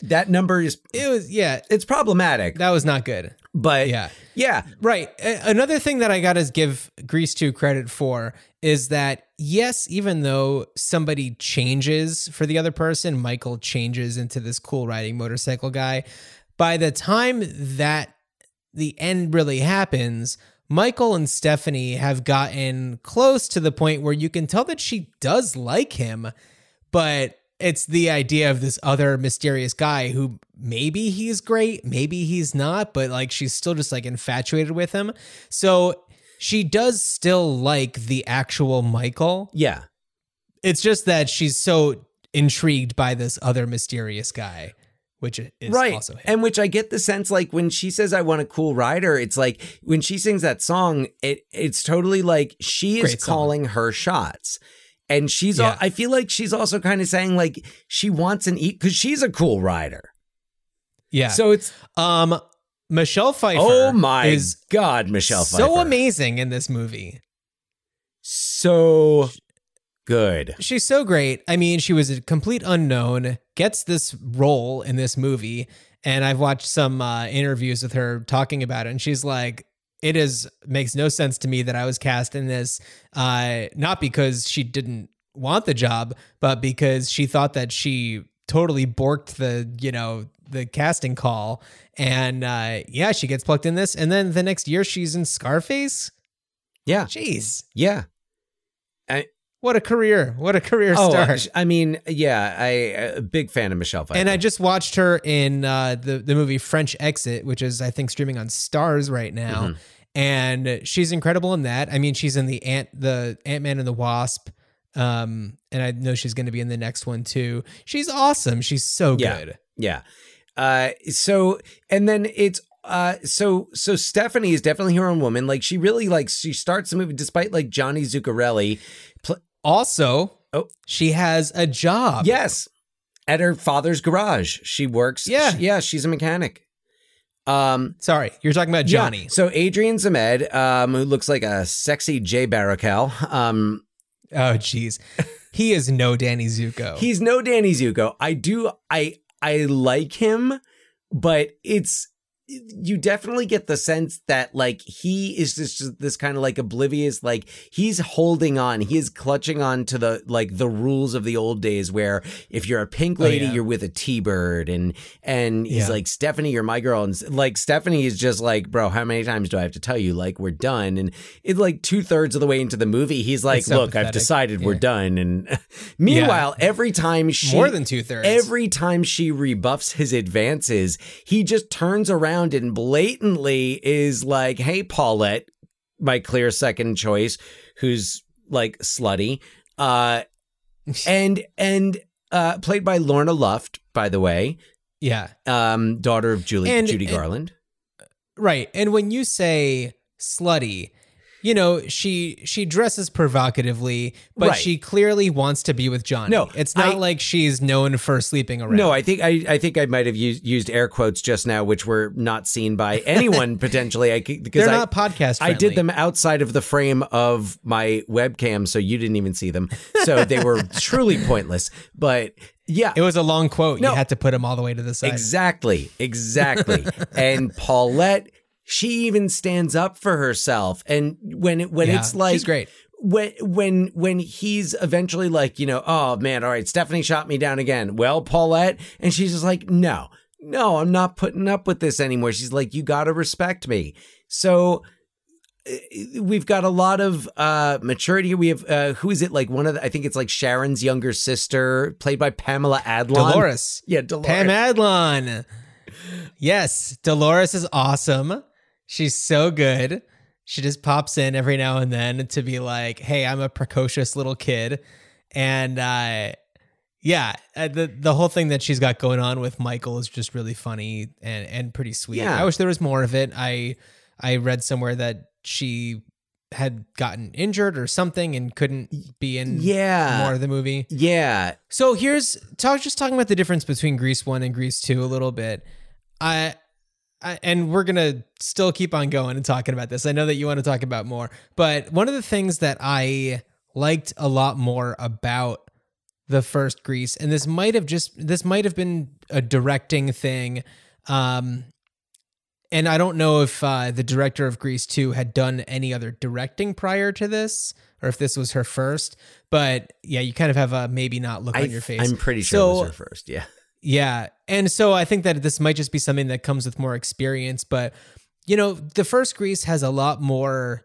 that number is it was yeah. it's problematic That was not good. But Yeah. yeah Right. Another thing that I got to give Grease 2 credit for is that, yes, even though somebody changes for the other person, Michael changes into this cool riding motorcycle guy, by the time that the end really happens, Michael and Stephanie have gotten close to the point where you can tell that she does like him, but it's the idea of this other mysterious guy who maybe he's great, maybe he's not, but like she's still just like infatuated with him. So she does still like the actual Michael. yeah It's just that she's so intrigued by this other mysterious guy, which is right also him. and which i get the sense like when she says i want a cool rider it's like when she sings that song it it's totally like she is Great song. calling her shots and she's Yeah. al- i feel like she's also kind of saying like she wants an eat because she's a cool rider yeah. so it's um Michelle Pfeiffer oh my is god michelle Pfeiffer. so amazing in this movie. so good She's so great. I mean, she was a complete unknown, gets this role in this movie, and I've watched some uh, interviews with her talking about it, and she's like, "It is makes no sense to me that I was cast in this, uh, not because she didn't want the job, but because she thought that she totally borked the you know the casting call, and uh, yeah, she gets plucked in this, and then the next year she's in Scarface. yeah Jeez, yeah what a career! What a career oh start! i mean yeah i a big fan of michelle Pfeiffer. And I just watched her in uh, the the movie French Exit, which is I think streaming on Starz right now, Mm-hmm. And she's incredible in that. I mean, she's in the Ant the Ant Man and the Wasp, um, and I know she's going to be in the next one too. She's awesome. She's so Yeah. good. Yeah. Uh so and then it's uh so so Stephanie is definitely her own woman. Like she really like she starts the movie despite like Johnny Zuccarelli. Pl- Also, Oh. she has a job. yes. At her father's garage. She works. Yeah. she- yeah, she's a mechanic. Um Sorry, you're talking about yeah. Johnny. So Adrian Zmed, um, who looks like a sexy Jay Baruchel. Um Oh, jeez, he is no Danny Zuko. He's no Danny Zuko. I do I I like him, but it's you definitely get the sense that like he is just this kind of like oblivious like he's holding on he is clutching on to the like the rules of the old days where if you're a pink Oh, lady yeah. you're with a t-bird and and he's Yeah. like stephanie you're my girl and like stephanie is just like bro how many times do i have to tell you like we're done and it's like two-thirds of the way into the movie he's like so look i've pathetic. decided we're done and <laughs> meanwhile every time she More than two thirds. Every time she rebuffs his advances, he just turns around and blatantly is like, "Hey, Paulette, my clear second choice, who's like slutty, uh, <laughs> and and uh, played by Lorna Luft, by the way, yeah. um, daughter of Julie And- Judy and- Garland. Right. And when you say slutty, you know, she she dresses provocatively, but Right. she clearly wants to be with Johnny. No, it's not I- like she's known for sleeping around. No, I think I, I think I might have used, used air quotes just now, which were not seen by <laughs> anyone potentially. I, c- because they're I, not podcast. I did friendly. them outside of the frame of my webcam, so you didn't even see them. So they were <laughs> truly pointless. But yeah, It was a long quote. No. You had to put them all the way to the side. exactly, exactly. <laughs> and Paulette, she even stands up for herself. And when it, when Yeah, it's like she's great. when when when he's eventually like, you know, oh man, all right, Stephanie shot me down again. Well, Paulette, and she's just like, no, no, I'm not putting up with this anymore. She's like, you got to respect me. So uh, we've got a lot of uh maturity. We have uh who is it? Like one of the, I think it's like Sharon's younger sister, played by Pamela Adlon. Dolores. Yeah, Dolores. Pam Adlon. Yes, Dolores is awesome. She's so good. She just pops in every now and then to be like, "Hey, I'm a precocious little kid," and uh, yeah, uh, the the whole thing that she's got going on with Michael is just really funny and and pretty sweet. Yeah. I wish there was more of it. I I read somewhere that she had gotten injured or something and couldn't be in Yeah. more of the movie. Yeah. So here's talk just talking about the difference between Grease 1 and Grease 2 a little bit. I, I and we're going to still keep on going and talking about this. I know that you want to talk about more, but one of the things that I liked a lot more about the first Grease and this might have just this might have been a directing thing um and I don't know if uh, the director of Grease 2 had done any other directing prior to this or if this was her first. But yeah, you kind of have a maybe not look I, on your face. I'm pretty sure So- it was her first. Yeah. Yeah. And so I think that this might just be something that comes with more experience. But, you know, the first Grease has a lot more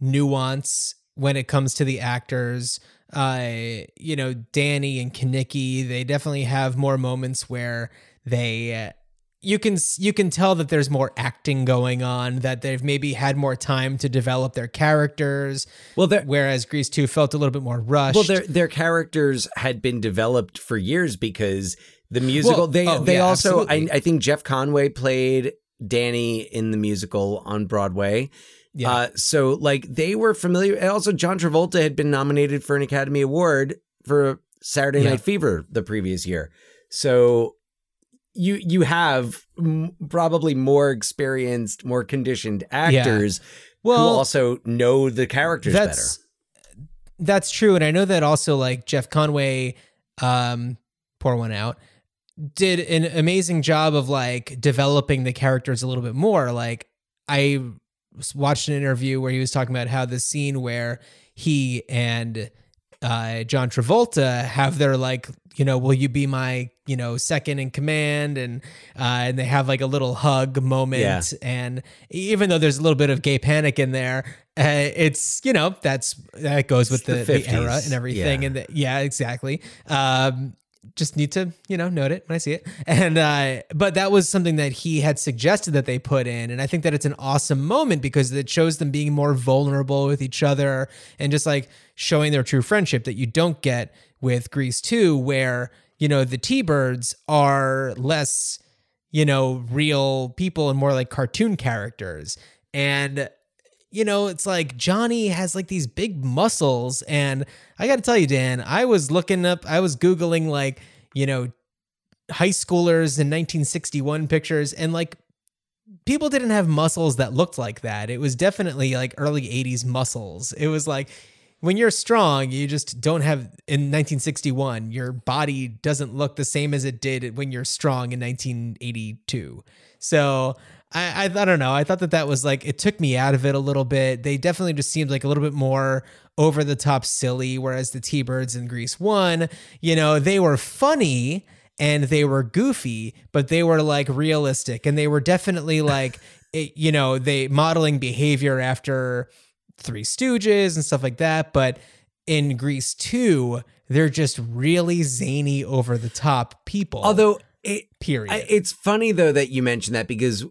nuance when it comes to the actors. Uh, you know, Danny and Kenickie, they definitely have more moments where they. Uh, you can you can tell that there's more acting going on that they've maybe had more time to develop their characters Well, whereas Grease 2 felt a little bit more rushed. Well, their their characters had been developed for years because the musical. Well, they oh, they yeah, also. I. I think Jeff Conaway played Danny in the musical on Broadway. Yeah. Uh, so like they were familiar. And also, John Travolta had been nominated for an Academy Award for Saturday Yeah. Night Fever the previous year. So you you have m- probably more experienced, more conditioned actors well, who also know the characters better. that's that's true and i know that also like jeff Conaway um pour one out did an amazing job of like developing the characters a little bit more like I watched an interview where he was talking about how the scene where he and uh, John Travolta have their like, you know, will you be my, you know, second in command, and uh, and they have like a little hug moment, Yeah. and even though there's a little bit of gay panic in there, uh, it's you know that's that goes with the, the the, era and everything, Yeah. and the, yeah, exactly. Um, just need to you know note it when I see it, and uh, but that was something that he had suggested that they put in, and I think that it's an awesome moment because it shows them being more vulnerable with each other and just like showing their true friendship that you don't get with Grease 2, where, you know, the T Birds are less, you know, real people and more like cartoon characters. And, you know, it's like Johnny has like these big muscles. And I got to tell you, Dan, I was looking up, I was Googling like, you know, high schoolers in 1961 pictures and like people didn't have muscles that looked like that. It was definitely like early 80s muscles. It was like when you're strong, you just don't have in 1961, your body doesn't look the same as it did when you're strong in 1982. So I, I, I don't know. I thought that that was like, it took me out of it a little bit. They definitely just seemed like a little bit more over the top silly, whereas the T Birds in Grease 1, you know, they were funny and they were goofy, but they were like realistic and they were definitely <laughs> like, it, you know, they modeling behavior after Three Stooges and stuff like that. But in Grease 2, they're just really zany, over the top people. Although it, period. I, it's funny though that you mentioned that because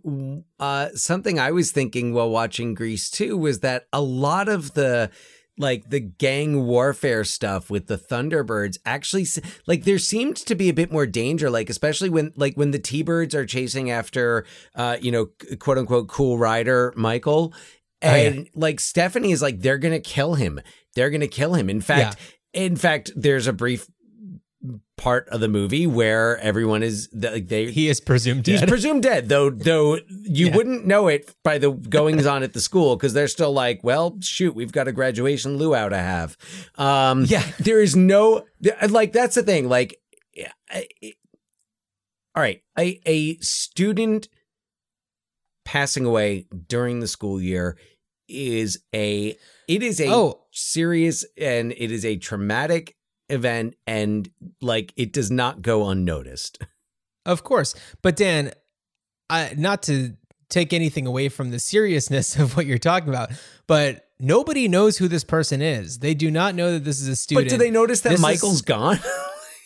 uh, something I was thinking while watching Grease 2 was that a lot of the like the gang warfare stuff with the Thunderbirds actually like there seemed to be a bit more danger like especially when like when the T-Birds are chasing after uh you know quote unquote cool rider Michael Oh, yeah. and like Stephanie is like they're going to kill him they're going to kill him in fact in fact there's a brief part of the movie where everyone is like they he is presumed He's dead. presumed dead, though. Though you Yeah. wouldn't know it by the goings on at the school because they're still like, "Well, shoot, we've got a graduation luau to have." Um, Yeah. there is no like. That's the thing. Like, I- all right, a a student passing away during the school year is a it is a Oh. serious and it is a traumatic event and like it does not go unnoticed. <laughs> Of course. But Dan, I, not to take anything away from the seriousness <laughs> of what you're talking about, but nobody knows who this person is. They do not know that this is a student. But do they notice that This is- Michael's gone?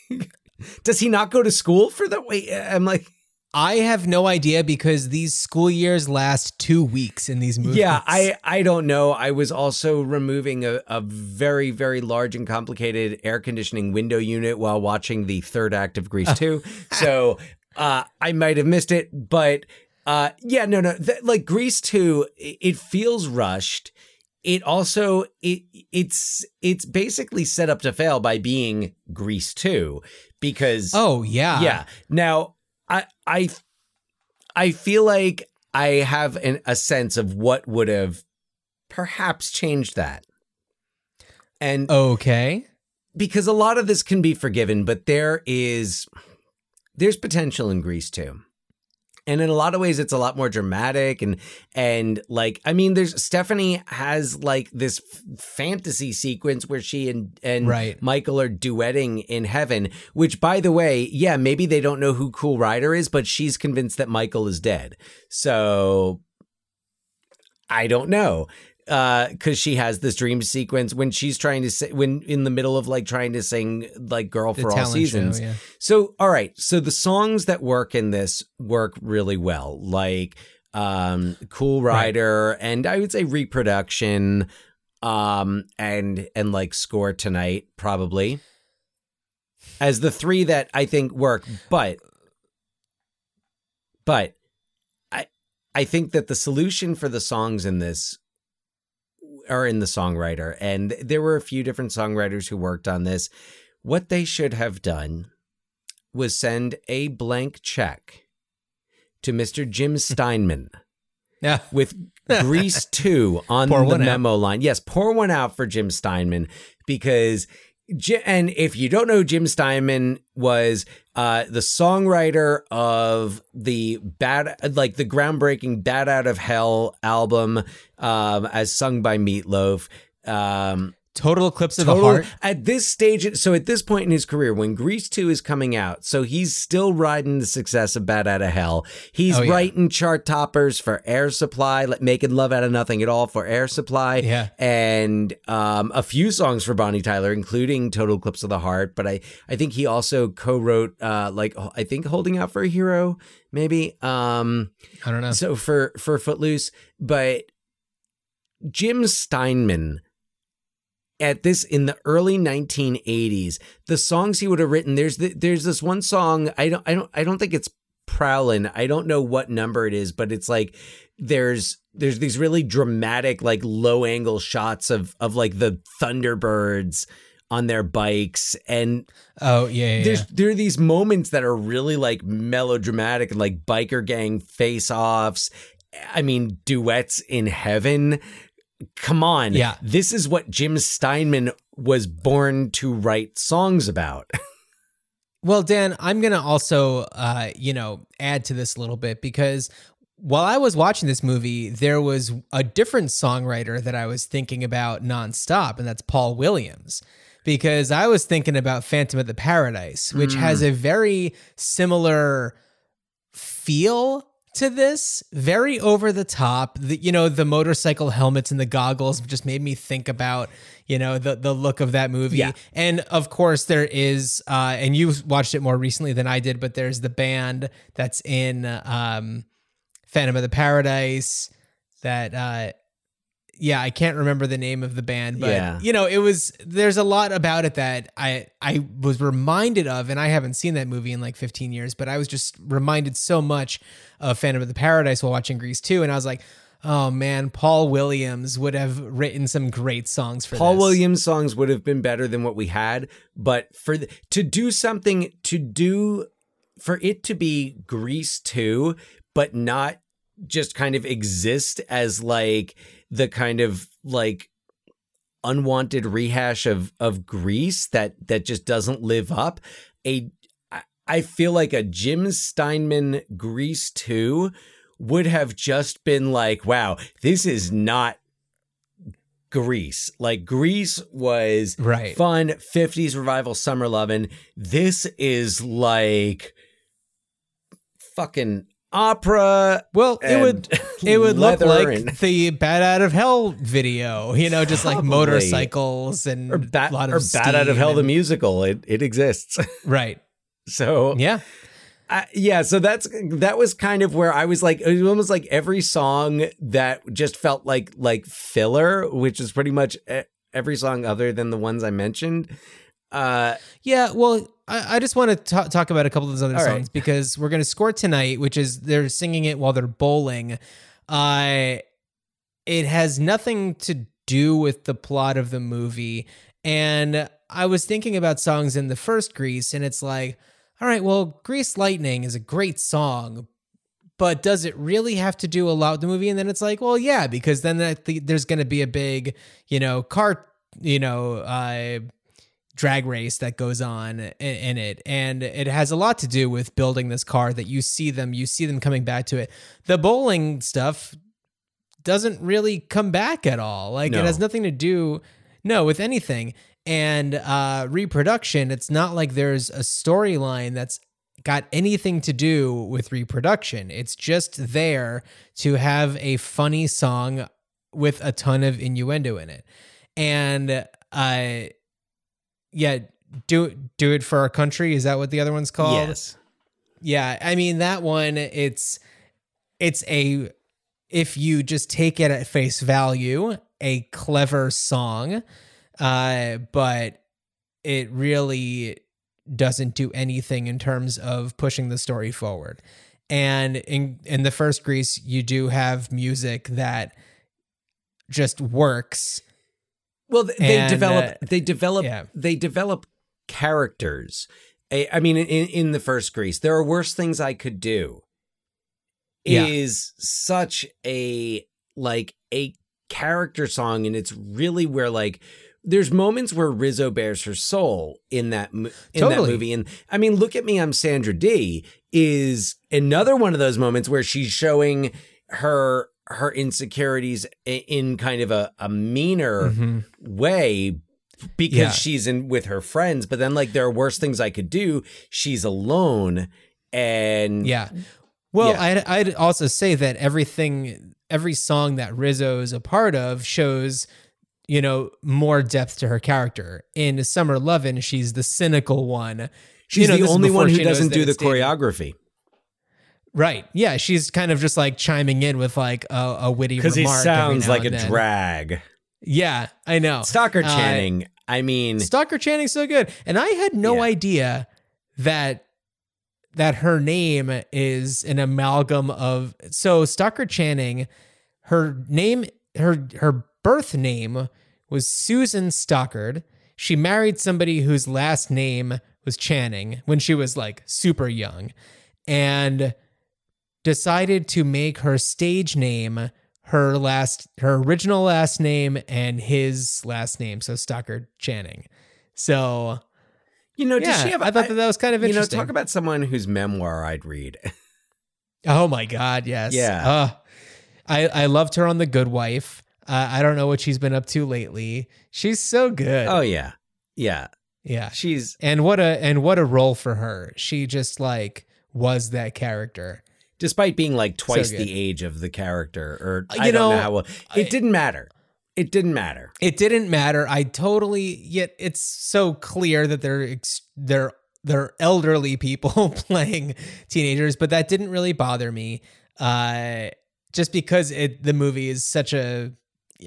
<laughs> Does he not go to school for the wait? I'm like, I have no idea because these school years last two weeks in these movies. yeah, I I don't know. I was also removing a, a very very large and complicated air conditioning window unit while watching the third act of Grease two, so uh, I might have missed it. But uh, yeah, no, no, th- like Grease two, it, it feels rushed. It also it it's it's basically set up to fail by being Grease two because Oh yeah. yeah. Now, I I I feel like I have an, a sense of what would have perhaps changed that. And Okay. because a lot of this can be forgiven, but there is there's potential in Grease too. And in a lot of ways it's a lot more dramatic and and like I mean there's Stephanie has like this f- fantasy sequence where she and and Right. Michael are duetting in heaven, which by the way, yeah, maybe they don't know who Cool Rider is, but she's convinced that Michael is dead. So I don't know. Uh, cause she has this dream sequence when she's trying to say, when in the middle of like trying to sing like Girl for All Seasons. show, yeah. So, all right. So the songs that work in this work really well, like um, Cool Right. Rider, and I would say reproduction, um, and and like Score Tonight, probably as the three that I think work. But, but I I think that the solution for the songs in this are in the songwriter, and there were a few different songwriters who worked on this. What they should have done was send a blank check to Mr. Jim <laughs> Steinman Yeah. with Grease <laughs> 2 on Pour the one out. memo line. Yes, pour one out for Jim Steinman because and if you don't know Jim Steinman was uh the songwriter of the bad like the groundbreaking Bat Out of Hell album um as sung by Meatloaf. Um Total eclipse of total- the heart. At this stage, so at this point in his career, when Grease 2 is coming out, so he's still riding the success of Bat Out of Hell. He's Oh, yeah. writing chart toppers for Air Supply, like Making Love Out of Nothing at All for Air Supply. Yeah. And um, a few songs for Bonnie Tyler, including Total Eclipse of the Heart. But I, I think he also co wrote, uh, like, I think Holding Out for a Hero, maybe. Um, I don't know. so for for Footloose, but Jim Steinman at this in the early 1980s, the songs he would have written. There's the, there's this one song. I don't I don't I don't think it's Prowlin. I don't know what number it is, but it's like there's there's these really dramatic like low angle shots of of like the Thunderbirds on their bikes and oh yeah. yeah, there's there are these moments that are really like melodramatic and like biker gang face offs. I mean, duets in heaven. Come on. Yeah. This is what Jim Steinman was born to write songs about. <laughs> Well, Dan, I'm going to also, uh, you know, add to this a little bit because while I was watching this movie, there was a different songwriter that I was thinking about nonstop, and that's Paul Williams. Because I was thinking about Phantom of the Paradise, which has a very similar feel to this, very over the top. The, you know, the motorcycle helmets and the goggles just made me think about, you know, the the look of that movie. Yeah. And of course, there is, uh, and you watched it more recently than I did, but there's the band that's in um, Phantom of the Paradise that, uh, yeah, I can't remember the name of the band, but Yeah. you know, it was there's a lot about it that I I was reminded of, and I haven't seen that movie in like 15 years, but I was just reminded so much of Phantom of the Paradise while watching Grease 2, and I was like, oh man, Paul Williams would have written some great songs for Paul this. Williams songs would have been better than what we had, but for the, to do something to do for it to be Grease 2 but not just kind of exist as like the kind of like unwanted rehash of of Grease that that just doesn't live up A I feel like a Jim Steinman Grease 2 would have just been like, wow, this is not Grease. Like Grease was Right. fun 50s revival summer lovin'. This is like fucking opera. Well, it would it would look like and- the Bat Out of Hell video, you know, just like Probably. motorcycles and or bat a lot or bat out of hell the musical. It it exists. <laughs> right. so Yeah. Yeah, so that's that was kind of where I was like, it was almost like every song that just felt like like filler, which is pretty much e- every song other than the ones I mentioned. Uh, Yeah, well, I, I just want to ta- talk about a couple of those other All right. songs because we're going to score tonight, which is they're singing it while they're bowling. Uh, it has nothing to do with the plot of the movie. And I was thinking about songs in the first Grease, and it's like, all right, well, Grease Lightning is a great song, but does it really have to do a lot with the movie? And then it's like, well, yeah, because then there's going to be a big, you know, car, you know, uh, drag race that goes on in, it. And it has a lot to do with building this car that you see them you see them coming back to it. The bowling stuff doesn't really come back at all. Like No. it has nothing to do no with anything. And uh reproduction it's not like there's a storyline that's got anything to do with reproduction. It's just there to have a funny song with a ton of innuendo in it. And uh yeah do do it for our country. Is that what the other one's called? Yes, yeah i mean that one it's it's a if you just take it at face value a clever song uh but it really doesn't do anything in terms of pushing the story forward. And in in the first grease you do have music that just works well, th- they And, develop, uh, they develop, yeah. they develop characters. I, I mean, in, in the first Grease, there are worse things I could do. Yeah. Is such a like a character song, and it's really where like there's moments where Rizzo bears her soul in that in that movie, and I mean, look at me, I'm Sandra Dee is another one of those moments where she's showing her her insecurities in kind of a, a meaner Mhm. way because Yeah. she's in with her friends but then like there are worse things i could do she's alone and Yeah. Well, Yeah. I'd, I'd also say that everything, every song that Rizzo is a part of shows, you know, more depth to her character. In Summer Lovin', she's the cynical one. she's You know, the only one who doesn't do the choreography dating. Right. Yeah. She's kind of just like chiming in with like a, a witty because he sounds like a then. drag Yeah, I know. Stockard Uh, channing i mean Stockard Channing's so good. And I had no Yeah. idea that that her name is an amalgam of so Stockard Channing, her name her her birth name was Susan Stockard. She married somebody whose last name was Channing when she was like super young and decided to make her stage name her last her original last name and his last name so Stockard Channing. So you know yeah, she have I thought that that was kind of interesting. you know talk about someone whose memoir i'd read <laughs> oh my god, yes. Yeah. Uh, I I loved her on The Good Wife. Uh, I don't know what she's been up to lately. She's so good. oh yeah yeah yeah. she's And what a and what a role for her. She just like was that character. Despite being like twice good. the age of the character or Uh, i you don't know, know, how well it I- didn't matter it didn't matter It didn't matter. I totally yet it's so clear that they're ex- they're they're elderly people <laughs> playing teenagers, but that didn't really bother me. Uh just because it the movie is such a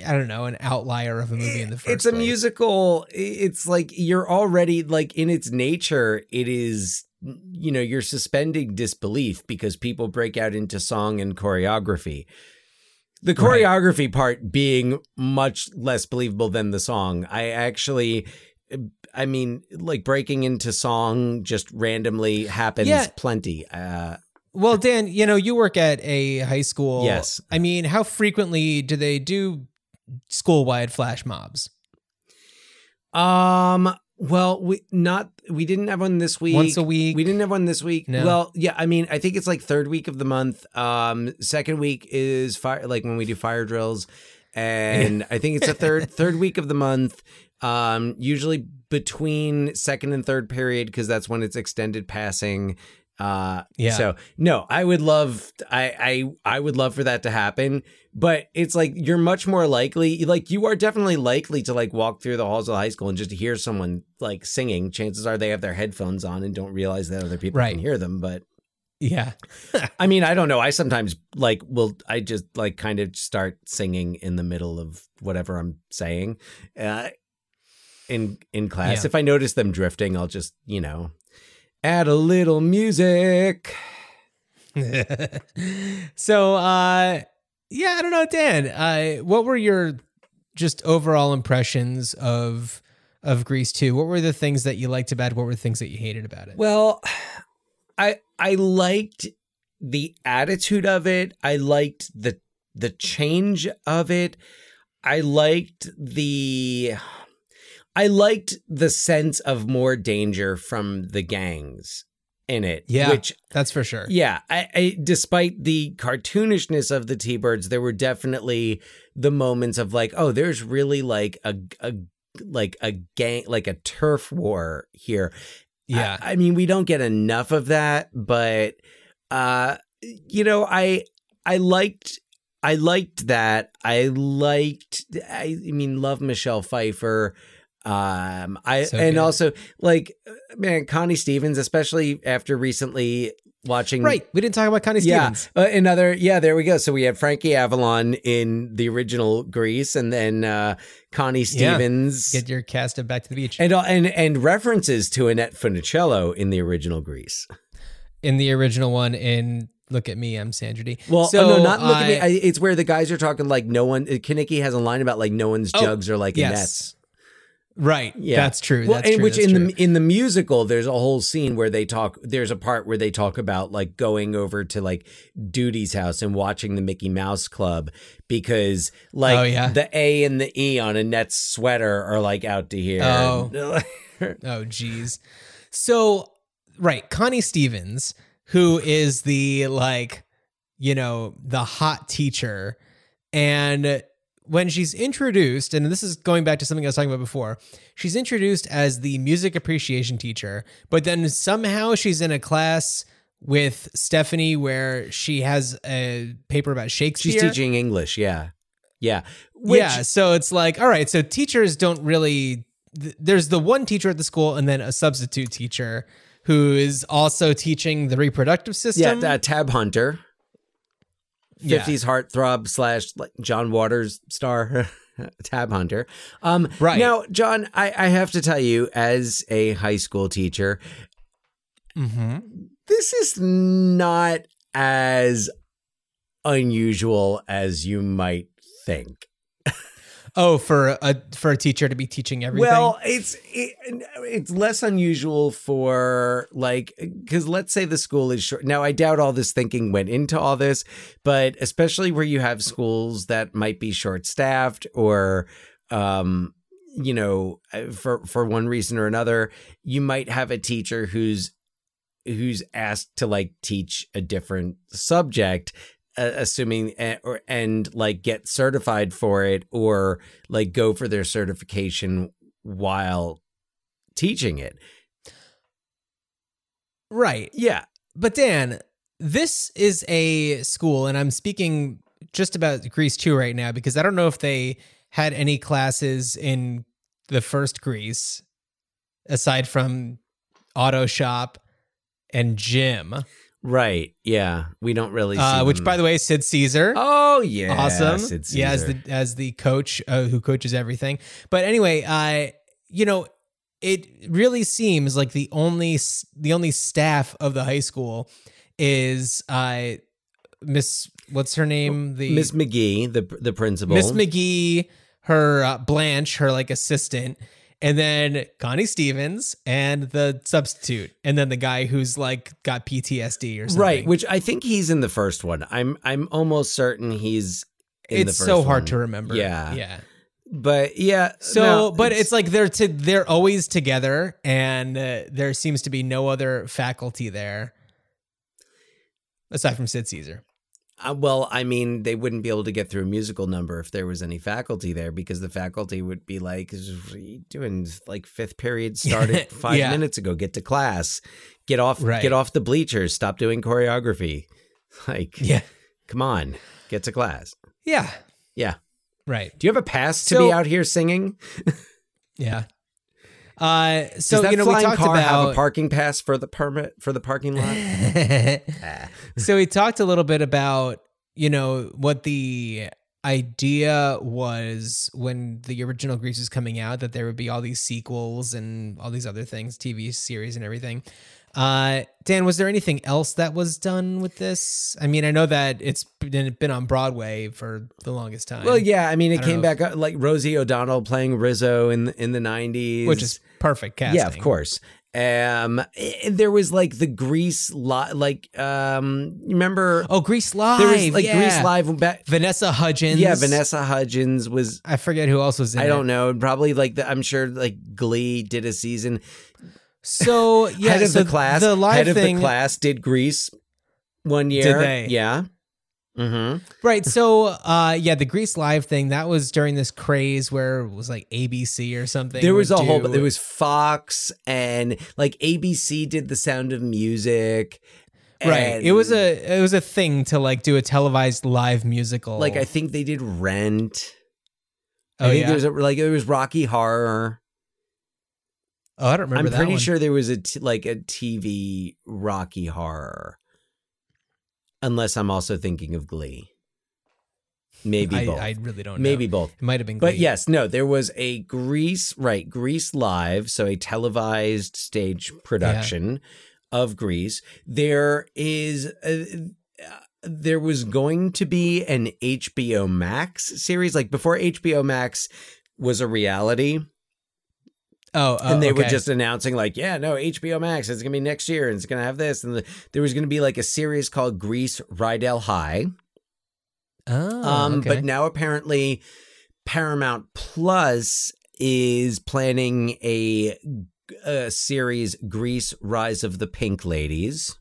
I don't know, an outlier of a movie in the first it's a place. musical it's like you're already like in its nature it is you know you're suspending disbelief because people break out into song and choreography the Right. choreography part being much less believable than the song i actually i mean like breaking into song just randomly happens Yeah. plenty uh Well, Dan, you know, you work at a high school. Yes. I mean, how frequently do they do school-wide flash mobs? Um. Well, we not we didn't have one this week. Once a week? We didn't have one this week. No. Well, yeah, I mean, I think it's like third week of the month. Um second week is fire like when we do fire drills. And <laughs> I think it's the third third week of the month. Um usually between second and third period because that's when it's extended passing. Uh Yeah. so no, I would love I I I would love for that to happen, but it's like you're much more likely like you are definitely likely to like walk through the halls of high school and just hear someone like singing. Chances are they have their headphones on and don't realize that other people Right. can hear them, but Yeah. <laughs> I mean, I don't know. I sometimes like will I just like kind of start singing in the middle of whatever I'm saying. Uh in in class. Yeah. If I notice them drifting, I'll just, you know, add a little music. <laughs> so uh yeah, I don't know, Dan. Uh what were your just overall impressions of of Grease 2? What were the things that you liked about it? What were the things that you hated about it? Well, I I liked the attitude of it. I liked the the change of it. I liked the I liked the sense of more danger from the gangs in it. Yeah. Which That's for sure. yeah, I, I despite the cartoonishness of the T-Birds, there were definitely the moments of like, oh, there's really like a a like a gang like a turf war here. Yeah. I, I mean, we don't get enough of that, but uh you know, I I liked I liked that. I liked I, I mean, love Michelle Pfeiffer. Um I So and good. also like man, Connie Stevens, especially after recently watching Right. We didn't talk about Connie yeah, Stevens. uh, another. Yeah, there we go. So we had Frankie Avalon in the original Grease, and then uh, Connie Yeah. Stevens, Get your cast of Back to the Beach. and all- and and references to Annette Funicello in the original Grease. in the original one in Look at Me, I'm Sandra Dee. Well, so oh, no, not look at me. I- I, it's where the guys are talking like no one. Kenickie has a line about like no one's Oh, jugs are like yes. Annette's. Right. Yeah, That's true. Well, That's and true. which in true. the in the musical, there's a whole scene where they talk. There's a part where they talk about like going over to like Doody's house and watching the Mickey Mouse Club because like Oh, yeah. the A and the E on Annette's sweater are like out to here. Oh. <laughs> Oh, geez. So, right, Connie Stevens, who is the like, you know, the hot teacher, and when she's introduced, and this is going back to something I was talking about before, she's introduced as the music appreciation teacher, but then somehow she's in a class with Stephanie where she has a paper about Shakespeare. She's teaching English. Yeah, yeah. Which, yeah, so it's like, all right, so teachers don't really. th- There's the one teacher at the school, and then a substitute teacher who is also teaching the reproductive system. yeah. Uh, Tab Hunter, Yeah. 50s heartthrob slash like John Waters star. <laughs> Tab Hunter. Um, Right. Now, John, I, I have to tell you, as a high school teacher, mm-hmm. this is not as unusual as you might think. Oh, for a for a teacher to be teaching everything. Well, it's it, it's less unusual for like because let's say the school is short. Now, I doubt all this thinking went into all this, but especially where you have schools that might be short staffed or um you know for for one reason or another you might have a teacher who's who's asked to like teach a different subject uh, assuming uh, or and like get certified for it or like go for their certification while teaching it right. yeah But Dan, this is a school, and I'm speaking just about Grease 2 right now because I don't know if they had any classes in the first Grease aside from auto shop and gym. Right yeah we don't really see Uh, which, them. by the way, Sid Caesar. oh yeah awesome. Sid Yeah, as the as the coach uh, who coaches everything. But anyway, uh, you know, it really seems like the only the only staff of the high school is uh, Miss what's her name? The miss mcgee the the principal Miss McGee, her uh, Blanche, her like assistant, and then Connie Stevens and the substitute, and then the guy who's like got PTSD or something. right which i think he's in the first one i'm i'm almost certain he's in the it's first so hard one. to remember. yeah yeah. but yeah. So, no, but it's, like they're to they're always together, and uh, there seems to be no other faculty there aside from Sid Caesar. Uh, well, I mean, they wouldn't be able to get through a musical number if there was any faculty there because the faculty would be like, doing? Like fifth period started <laughs> five Yeah. minutes ago. Get to class. Get off. Right. Get off the bleachers. Stop doing choreography. <laughs> Like, Yeah, come on, get to class. yeah, Yeah. right, Do you have a pass to So- be out here singing? <laughs> yeah. Uh, Does so that you know we talked car have a about parking pass for the permit for the parking lot? <laughs> Ah. so we talked a little bit about you know what the idea was when the original Grease was coming out that there would be all these sequels and all these other things, TV series and everything. Uh, Dan, was there anything else that was done with this? I mean, I know that it's been, been on Broadway for the longest time. Well, yeah, I mean, it don't came back uh, like Rosie O'Donnell playing Rizzo in in the nineties, which is perfect casting. yeah, of course. Um, eh, there was like the Grease, li- like um, remember Oh, Grease Live. there was like yeah. Grease Live back. Vanessa Hudgens. Yeah, Vanessa Hudgens was. I forget who else was in I it. don't know. Probably like the, I'm sure like Glee did a season. So <laughs> yeah, head of so the class, the live head of thing, the class did Grease one year. they? Yeah. Mm-hmm. right? So uh, yeah, the Grease Live thing that was during this craze where it was like ABC or something. There was a would whole. do- There was Fox and like ABC did the Sound of Music. right. It was a it was a thing to like do a televised live musical. like I think they did Rent. oh I think yeah, there was a, like it was Rocky Horror. Oh I don't remember. I'm pretty one. sure there was a t- like a TV Rocky Horror. Unless I'm also thinking of Glee. Maybe I, both. I really don't. know. Maybe both. it might have been. Glee. But yes, no, there was a Grease, right? Grease Live, so a televised stage production of Grease. There is, uh, uh, there was going to be an HBO Max series, like before HBO Max was a reality, Oh, oh, and they were just announcing like, yeah, no, HBO Max, it's gonna be next year, and it's gonna have this, and the, there was gonna be like a series called Grease Rydell High. Oh, Um, okay. but now apparently Paramount Plus is planning a, a series, Grease: Rise of the Pink Ladies.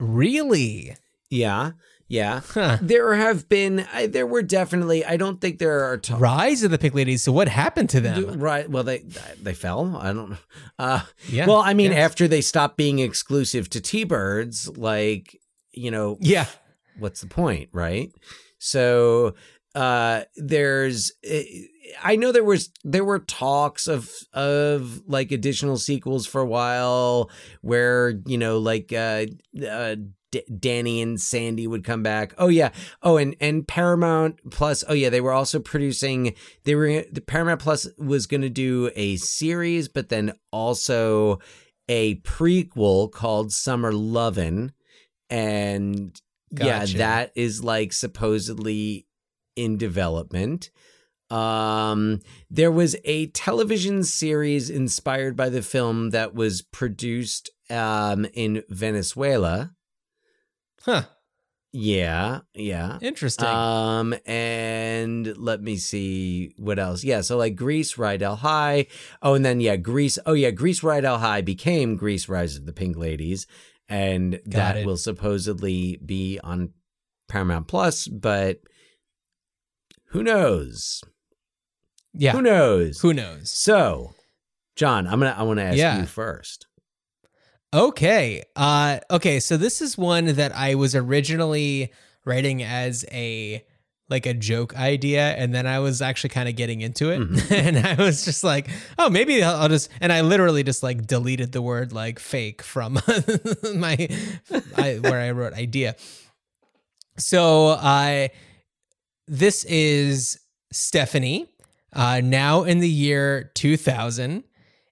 really, Yeah, yeah. huh. There have been, I, there were definitely. I don't think there are. T- Rise of the Pink Ladies. So what happened to them? Right. Well, they they fell. I don't know. Uh, Yeah. well, I mean, after they stopped being exclusive to T-Birds, like you know, yeah. what's the point right so uh there's i know there was there were talks of of like additional sequels for a while where you know like uh uh D- Danny and Sandy would come back. Oh yeah. Oh and and Paramount Plus. Oh yeah, they were also producing they were the Paramount Plus was going to do a series but then also a prequel called Summer Lovin' and yeah, that is like supposedly in development. Um, there was a television series inspired by the film that was produced um in Venezuela. Huh. Yeah, yeah. Interesting. Um, and let me see what else. Yeah, so like Grease, Rydell High. Oh, and then yeah, Grease. Oh yeah, Grease, Rydell High became Grease, Rise of the Pink Ladies, and that it. will supposedly be on Paramount Plus. But who knows? yeah. Who knows? Who knows? So, John, I'm gonna I want to ask Yeah. you first. Okay. Uh okay, so this is one that I was originally writing as a like a joke idea and then I was actually kind of getting into it Mhm. <laughs> and I was just like, "Oh, maybe I'll, I'll just and I literally just like deleted the word like fake from <laughs> my I, where I wrote idea. So, I this is Stephanie uh now in the year 2000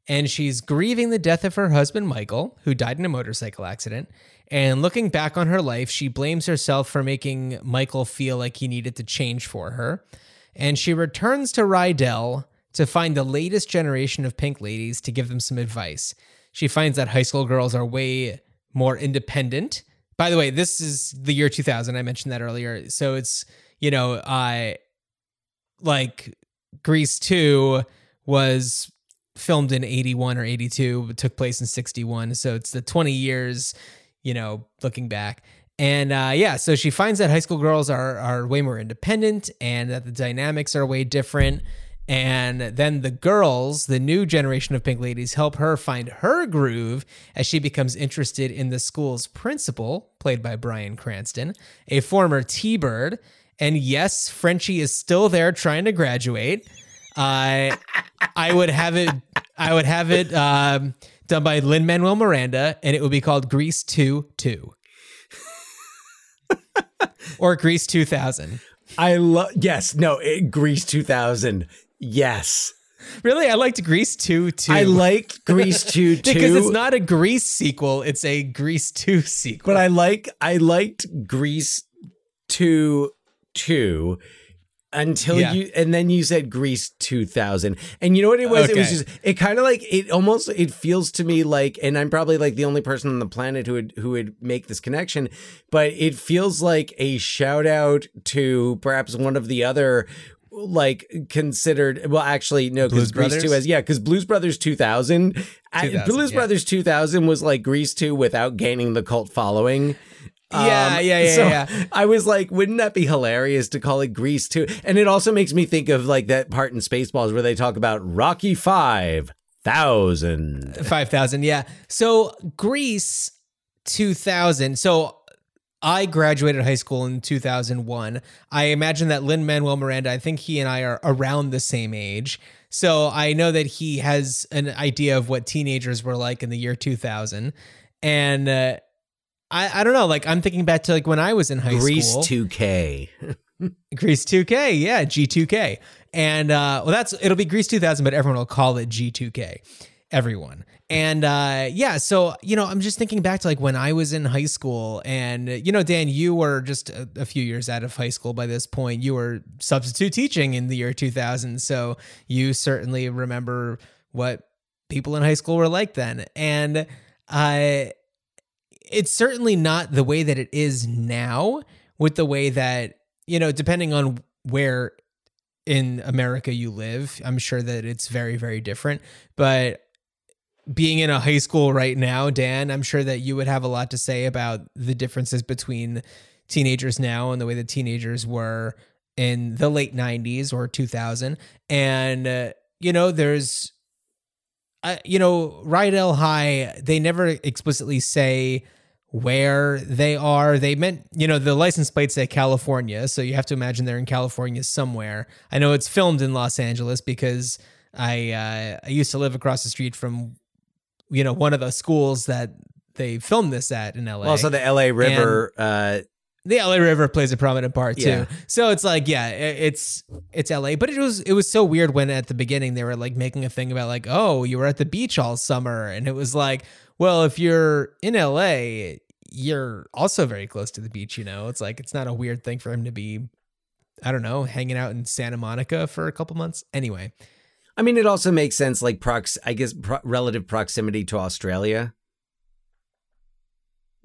and she's grieving the death of her husband, Michael, who died in a motorcycle accident. And looking back on her life, she blames herself for making Michael feel like he needed to change for her. And she returns to Rydell to find the latest generation of pink ladies to give them some advice. She finds that high school girls are way more independent. By the way, this is the year 2000. I mentioned that earlier. So it's, you know, I like Grease 2 was filmed in 81 or 82, but took place in 61. So it's the 20 years, you know, looking back. And uh, yeah, so she finds that high school girls are are way more independent and that the dynamics are way different. And then the girls, the new generation of Pink Ladies, help her find her groove as she becomes interested in the school's principal, played by Bryan Cranston, a former T Bird. And yes, Frenchie is still there trying to graduate. I I would have it. I would have it um, done by Lin Manuel Miranda, and it would be called Grease Two Two, <laughs> or Grease Two Thousand. I love. Yes, no, it, Grease 2000. Yes, Really, I liked Grease Two Two. I like Grease <laughs> 2 too. because it's not a Grease sequel; it's a Grease Two sequel. but I like I liked Grease 2 2 until Yeah. you and then you said Grease 2000. And you know what it was? It was just it kind of like it almost it feels to me like and I'm probably like the only person on the planet who would who would make this connection, but it feels like a shout out to perhaps one of the other like considered well actually no because Grease 2 Brothers? has yeah because Blues Brothers 2000, I- Blues yeah. Brothers 2000 was like Grease 2 without gaining the cult following. Yeah, yeah, yeah, so yeah. <laughs> I was like, wouldn't that be hilarious to call it Grease too? And it also makes me think of like that part in Spaceballs where they talk about Rocky Five thousand. Five thousand, yeah. So Grease, two thousand. So I graduated high school in two thousand one. I imagine that Lin Manuel Miranda. I think he and I are around the same age. So I know that he has an idea of what teenagers were like in the year two thousand, and uh, I I don't know. Like I'm thinking back to like when I was in high school. <laughs> Grease two K. Grease 2K, yeah, G2K. And uh well that's it'll be Grease 2000 but everyone will call it G2K. Everyone. And uh yeah, so you know, I'm just thinking back to like when I was in high school and you know Dan, you were just a, a few years out of high school by this point. You were substitute teaching in the year 2000, so you certainly remember what people in high school were like then. And uh it's certainly not the way that it is now with the way that you know depending on where in america you live i'm sure that it's very very different. But being in a high school right now dan i'm sure that you would have a lot to say about the differences between teenagers now and the way that teenagers were in the late 90s or 2000 and uh, you know there's uh, you know rydell high they never explicitly say where they are. They meant, you know, the license plates say California, so you have to imagine they're in California somewhere. I know it's filmed in Los Angeles because I uh, I used to live across the street from, you know, one of the schools that they filmed this at in LA. Also, the L.A. River. uh, the LA River plays a prominent part too. Yeah. So it's like, yeah, it's it's LA, but it was it was so weird when at the beginning they were like making a thing about like, oh, you were at the beach all summer, and it was like, well, if you're in LA, you're also very close to the beach. You know, it's like it's not a weird thing for him to be, I don't know, hanging out in Santa Monica for a couple months. Anyway, I mean, it also makes sense, like prox. I guess pro- relative proximity to Australia.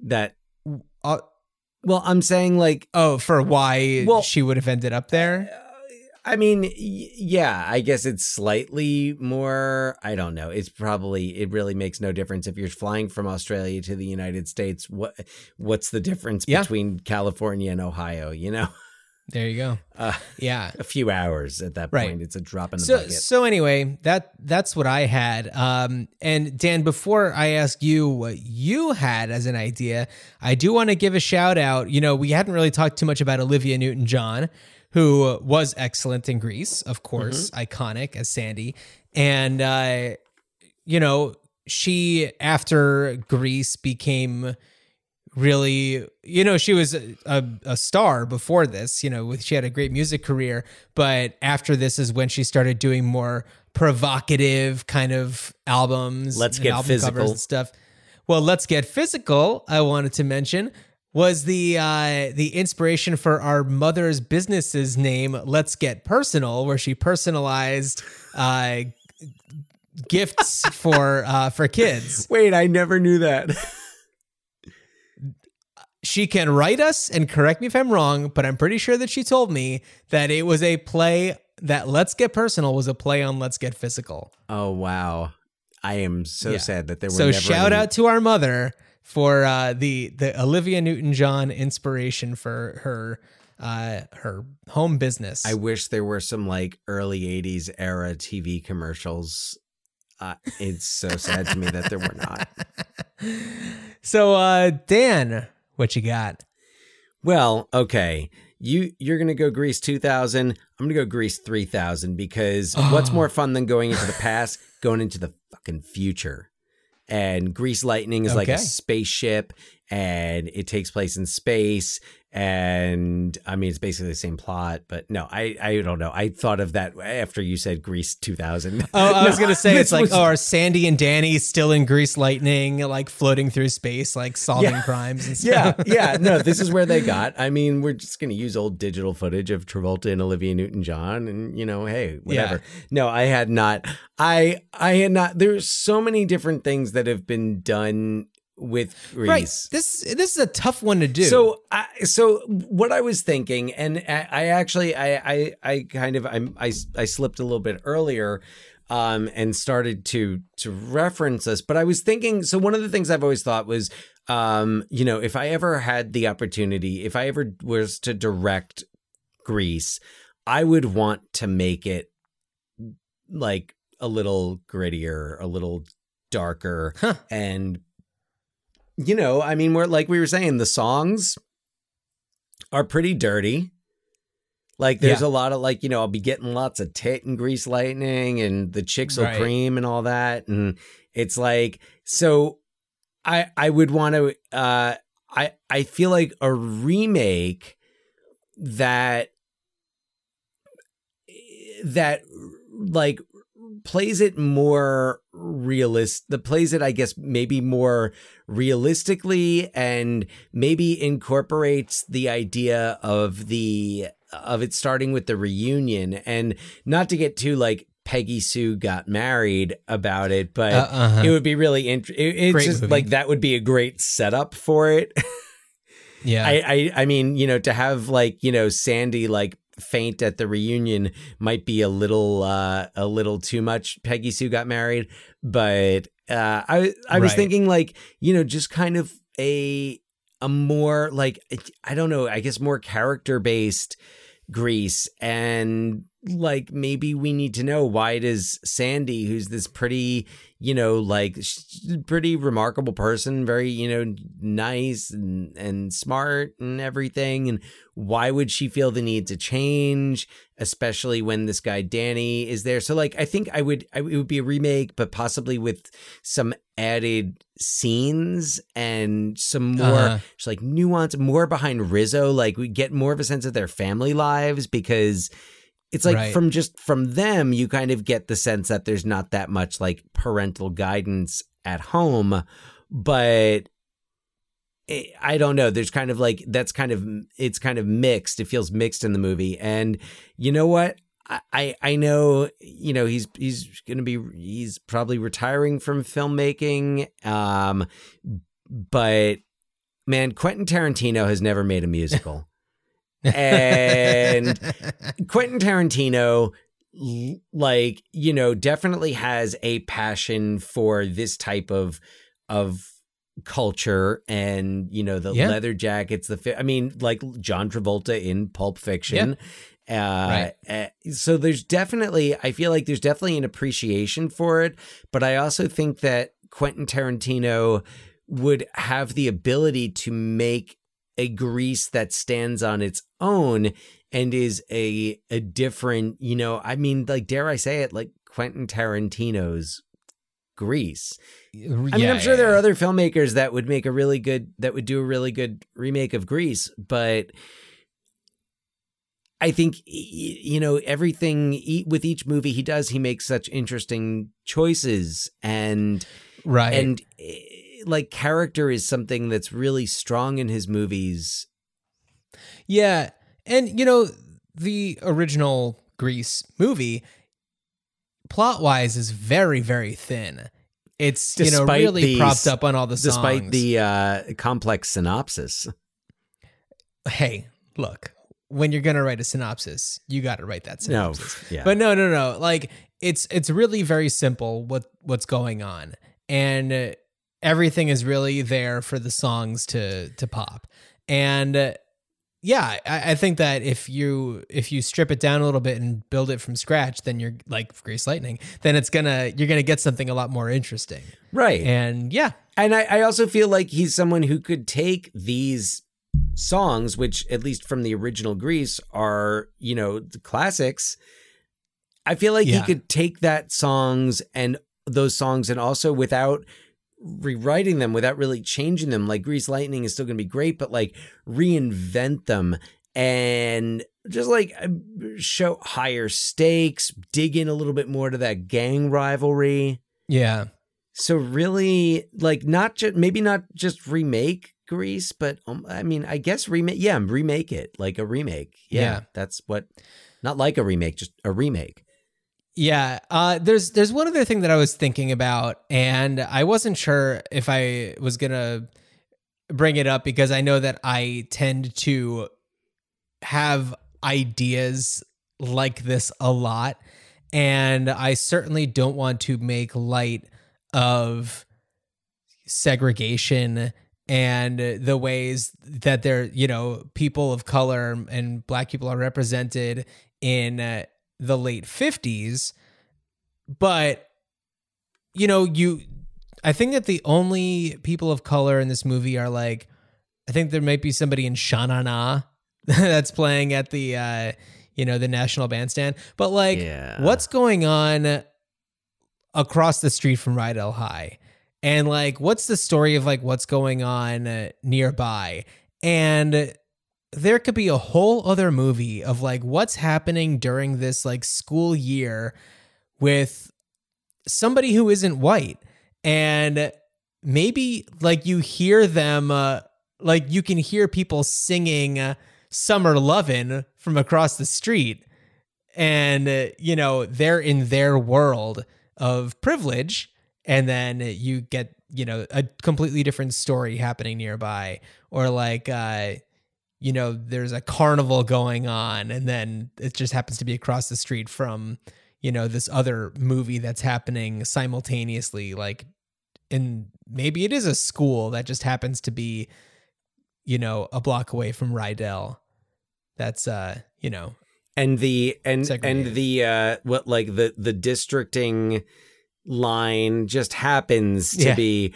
That uh, well, I'm saying like oh, for why Well- she would have ended up there. I mean, y- yeah, I guess it's slightly more. I don't know. It's probably it really makes no difference if you're flying from Australia to the United States. What what's the difference Yeah. between California and Ohio? You know, <laughs> There you go. uh, Yeah. a few hours at that Right. point. It's a drop in the so bucket. so anyway that that's what i had um and dan before i ask you what you had as an idea i do want to give a shout out you know we hadn't really talked too much about olivia newton john who was excellent in grease of course iconic as sandy. And uh you know she after grease became really you know she was a, a, a star before this you know with she had a great music career. But after this is when she started doing more provocative kind of albums Let's and Get album covers Physical. and stuff. Well let's get physical i wanted to mention was the uh the inspiration for our mother's business's name let's get personal where she personalized uh gifts <laughs> for uh for kids Wait, I never knew that. <laughs> she can write us and correct me if I'm wrong, but I'm pretty sure that she told me that it was a play that Let's Get Personal was a play on Let's Get Physical. Oh wow. I am so Yeah. sad that there were So shout any- out to our mother for uh, the the Olivia Newton John inspiration for her uh, her home business. I wish there were some like early 80s era TV commercials. Uh, it's so sad to me that there were not. <laughs> so uh, Dan, what you got? Well, okay. You you're gonna go Grease 2000. I'm gonna go Grease 3000 because what's Oh. more fun than going into the past? going into the fucking future. And Grease Lightning is like a spaceship, and it takes place in space. And I mean, it's basically the same plot, but no, I I don't know. I thought of that after you said Grease 2000. <laughs> Oh, I was gonna say <laughs> it's like, was- oh, are Sandy and Danny still in Grease Lightning, like floating through space, like solving Yeah. crimes and <laughs> stuff? yeah. Yeah. No, this is where they got. I mean, we're just going to use old digital footage of Travolta and Olivia Newton-John, and you know, hey, whatever. No, I had not. I I had not. There's so many different things that have been done with Grease. Right. This this is a tough one to do. So, I, so what I was thinking, and I, I actually, I, I, I kind of, I'm, I, I slipped a little bit earlier, um, and started to to reference this. But I was thinking, so one of the things I've always thought was, um, you know, if I ever had the opportunity, if I ever was to direct Grease, I would want to make it like a little grittier, a little darker, Huh. and you know, I mean, we're like we were saying, the songs are pretty dirty. Like there's Yeah. a lot of like, you know, I'll be getting lots of tit and grease lightning and the chicks will Right. cream and all that. And it's like so I I would want to uh I I feel like a remake that that like plays it more realist the plays it i guess maybe more realistically and maybe incorporates the idea of the of it starting with the reunion and not to get too like Peggy Sue got married about it, but Uh, uh-huh. it would be really interesting. It, it's Great just movie. like that would be a great setup for it. yeah. <laughs> I, I I mean, you know, to have like, you know, Sandy like faint at the reunion might be a little uh a little too much. Peggy Sue got married, but uh I I was Right. thinking like, you know, just kind of a a more like I don't know, I guess more character based Grease and like maybe we need to know why does Sandy who's this pretty you know like pretty remarkable person very you know nice and and smart and everything and why would she feel the need to change especially when this guy Danny is there so like I think I would I, it would be a remake but possibly with some added scenes and some more Uh-huh. just like nuance more behind Rizzo like we get more of a sense of their family lives because it's like Right. from just from them you kind of get the sense that there's not that much like parental guidance at home but it, i don't know. There's kind of like that's kind of it's kind of mixed. It feels mixed in the movie. And you know what? I- I I know you know he's he's gonna be he's probably retiring from filmmaking, um, but man, Quentin Tarantino has never made a musical, and <laughs> Quentin Tarantino, like you know, definitely has a passion for this type of of culture, and you know, the Yeah. leather jackets. The I mean, like John Travolta in Pulp Fiction. Uh, uh, so there's definitely, I feel like there's definitely an appreciation for it, but I also think that Quentin Tarantino would have the ability to make a grease that stands on its own and is a a different, you know, I mean, like dare I say it, like Quentin Tarantino's Grease. I mean, I'm sure there are other filmmakers that would make a really good that would do a really good remake of Grease, but I think you know everything with each movie he does, he makes such interesting choices and right. and eh, like character is something that's really strong in his movies. Yeah. And you know, the original Grease movie plot wise is very, very thin. It's you know really the- propped up on all the songs. Despite the uh, complex synopsis, hey, look, when you're gonna write a synopsis, you got to write that No, synopsis. yeah. But no, no, no. Like it's it's really very simple what what's going on, and uh, everything is really there for the songs to to pop. And uh, yeah, I, I think that if you if you strip it down a little bit and build it from scratch, then you're like Grease Lightning. Then it's gonna you're gonna get something a lot more interesting. right. And yeah, And I, I also feel like he's someone who could take these songs, which at least from the original Grease are, you know, the classics. I feel like Yeah. he could take that songs and those songs and also without rewriting them, without really changing them, like Grease Lightning is still gonna be great, but like reinvent them and just like uh, show higher stakes, dig in a little bit more to that gang rivalry. yeah, So really, like, not just maybe not just remake Grease, but um, I mean, I guess remake. Yeah, remake it like a remake. Yeah, Yeah. that's what. Not like a remake, just a remake. Yeah, uh, there's there's one other thing that I was thinking about, and I wasn't sure if I was gonna bring it up because I know that I tend to have ideas like this a lot, and I certainly don't want to make light of segregation and the ways that there you know people of color and black people are represented in uh, the late 50s but you know you i think that the only people of color in this movie are like i think there might be somebody in Sha Na Na <laughs> that's playing at the uh you know the national bandstand but like Yeah. what's going on across the street from Rydell High and like what's the story of like what's going on uh, nearby and there could be a whole other movie of like what's happening during this like school year with somebody who isn't white. And maybe like you hear them uh, like you can hear people singing uh, summer lovin' from across the street. And uh, you know they're in their world of privilege. And then you get you know a completely different story happening nearby. Or like uh you know there's a carnival going on and then it just happens to be across the street from you know this other movie that's happening simultaneously like and maybe it is a school that just happens to be you know a block away from Rydell that's uh you know and the and Segregated. and the uh what like the the districting line just happens to Yeah. be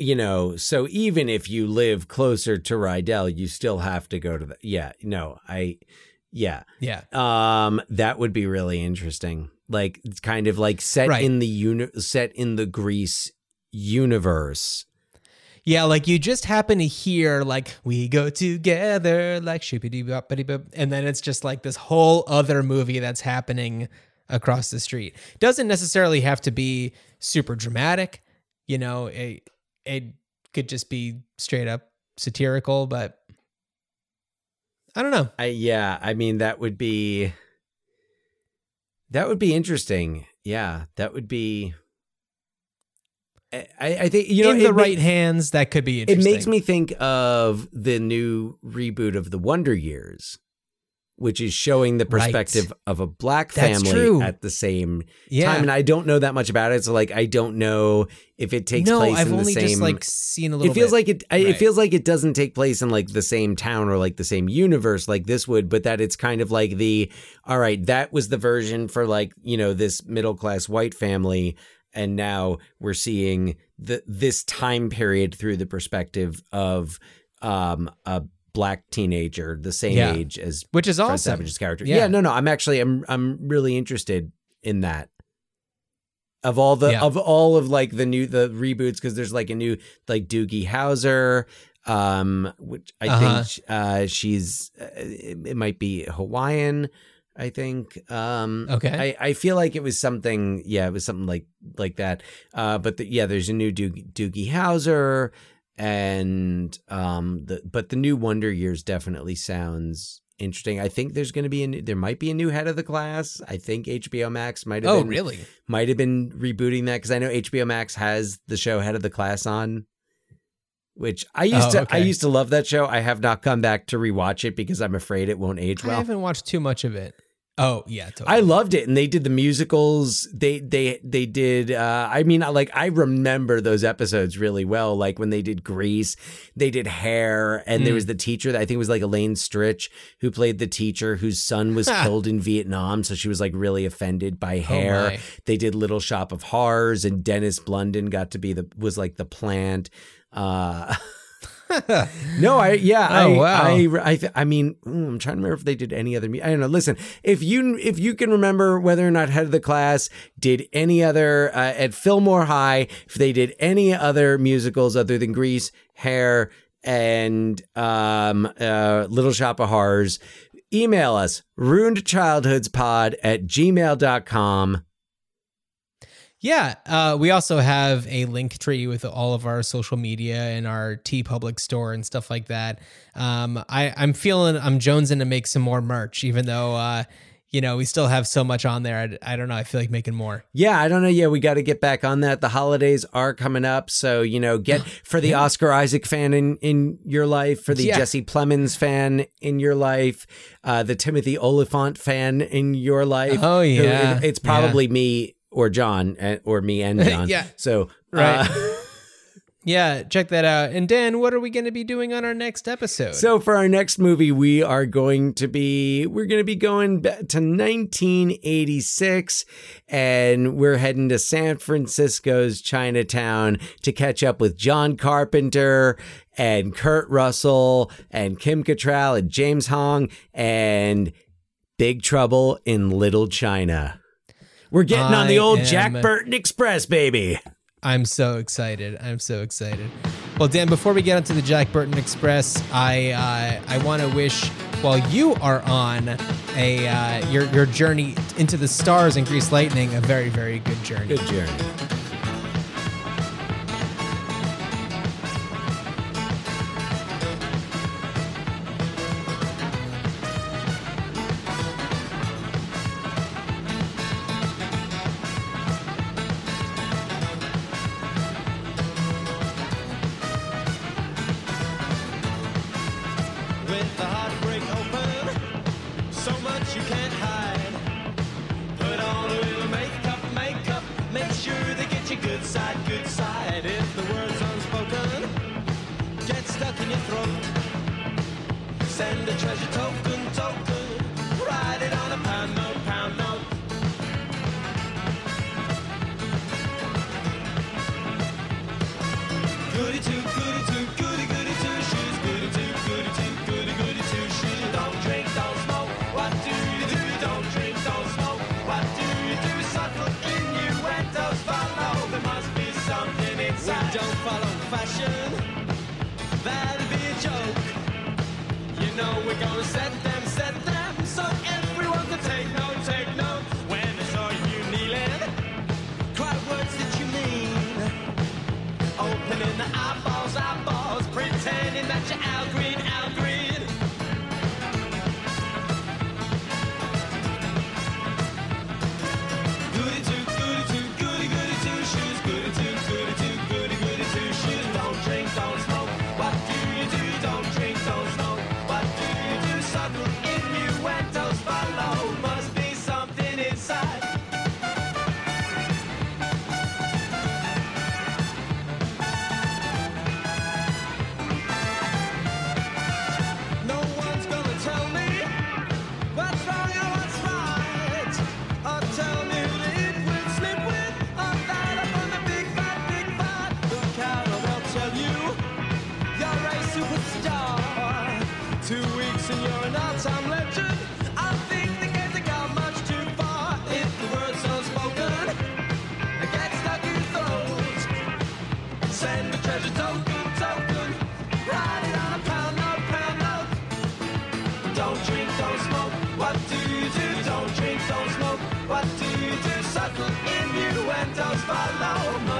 you know so even if you live closer to Rydell you still have to go to the yeah no I yeah yeah um that would be really interesting like it's kind of like set Right. in the uni- set in the Grease universe Yeah, like you just happen to hear like we go together like shoopity bop bop and then it's just like this whole other movie that's happening across the street. Doesn't necessarily have to be super dramatic, you know, it it could just be straight up satirical, but I don't know. I yeah, I mean that would be that would be interesting. Yeah, that would be. I, I think you know In the ma- right hands, that could be It makes me think of the new reboot of the Wonder Years, which is showing the Right. perspective of a black family at the same yeah. time. And I don't know that much about it, so like I don't know if it takes no, place I've in the only same. just like seen a little it feels bit. like it. I It feels like it doesn't take place in like the same town or like the same universe like this would, but that it's kind of like the all right. That was the version for like you know this middle class white family, and now we're seeing the this time period through the perspective of um a black teenager, the same Yeah. age as which is Fred awesome. Savage's character. Yeah. Yeah. no, no. I'm actually I'm I'm really interested in that. Of all the Yeah. of all of like the new the reboots because there's like a new like Doogie Howser, um, which I Uh-huh. think uh, she's uh, it, it might be Hawaiian. I think. Um, Okay. I, I feel like it was something. Yeah, it was something like like that. Uh, but the, yeah, there's a new Doogie, Doogie Howser, and um, the but the new Wonder Years definitely sounds interesting. I think there's going to be a new, there might be a new head of the class. I think HBO Max might have Oh, been, really? might have been rebooting that because I know HBO Max has the show Head of the Class on. which I used Oh, to I used to love that show. I have not come back to rewatch it because I'm afraid it won't age well. I haven't watched too much of it. Oh yeah, totally. I loved it, and they did the musicals. They they they did. Uh, I mean, like I remember those episodes really well. Like when they did Grease, they did Hair, and there Mm. was the teacher that I think was like Elaine Stritch who played the teacher whose son was killed in Vietnam, so she was like really offended by Hair. Oh, they did Little Shop of Horrors, and Dennis Blunden got to be the was like the plant. Uh, <laughs> <laughs> no, I yeah, I, Oh, wow. I I, I mean, mm, I'm trying to remember if they did any other. I don't know. Listen, if you if you can remember whether or not head of the class did any other uh, at Fillmore High, if they did any other musicals other than Grease, Hair, and um, uh, Little Shop of Horrors, email us ruinedchildhoodspod at gmail.com. Yeah, uh, we also have a link tree with all of our social media and our TeePublic store and stuff like that. Um, I, I'm feeling I'm jonesing to make some more merch, even though uh, you know we still have so much on there. I, I don't know. I feel like making more. Yeah, I don't know. Yeah, we got to get back on that. The holidays are coming up, so you know, get <gasps> for the Oscar Isaac fan in in your life, for the Yeah. Jesse Plemons fan in your life, uh, the Timothy Olyphant fan in your life. Oh, yeah. it's probably me or John uh, or me and <laughs> John. Yeah. So Right. uh, <laughs> Yeah, check that out. And Dan, what are we going to be doing on our next episode? So for our next movie, we are going to be we're going to be going back to 1986, and we're heading to San Francisco's Chinatown to catch up with John Carpenter and Kurt Russell and Kim Cattrall and James Hong and Big Trouble in Little China. We're getting on the I old Jack Burton Express, baby. I'm so excited. I'm so excited. Well, Dan, before we get onto the Jack Burton Express, I uh, I want to wish while you are on a uh, your your journey into the stars and Grease Lightning a very very good journey. Good journey. With the heartbreak open, so much you can't hide. Put on a little makeup, makeup. Make sure they get you good side, good side. If the word's unspoken, get stuck in your throat. Send a treasure token. Follow fashion. That'd be a joke. You know we're gonna set them, set them, so everyone can take note, take note. When they saw you kneeling, cry words that you mean. Opening the eyeballs, eyeballs, pretending that you're Al Green. And you're an all-time legend. I think the gone much too far. If the word's gets stuck in. Send treasure token, token. Write it on a pound note, pound note. Don't drink, don't smoke. What do you do? Don't drink, don't smoke. What do you do? Subtle innuendos follow.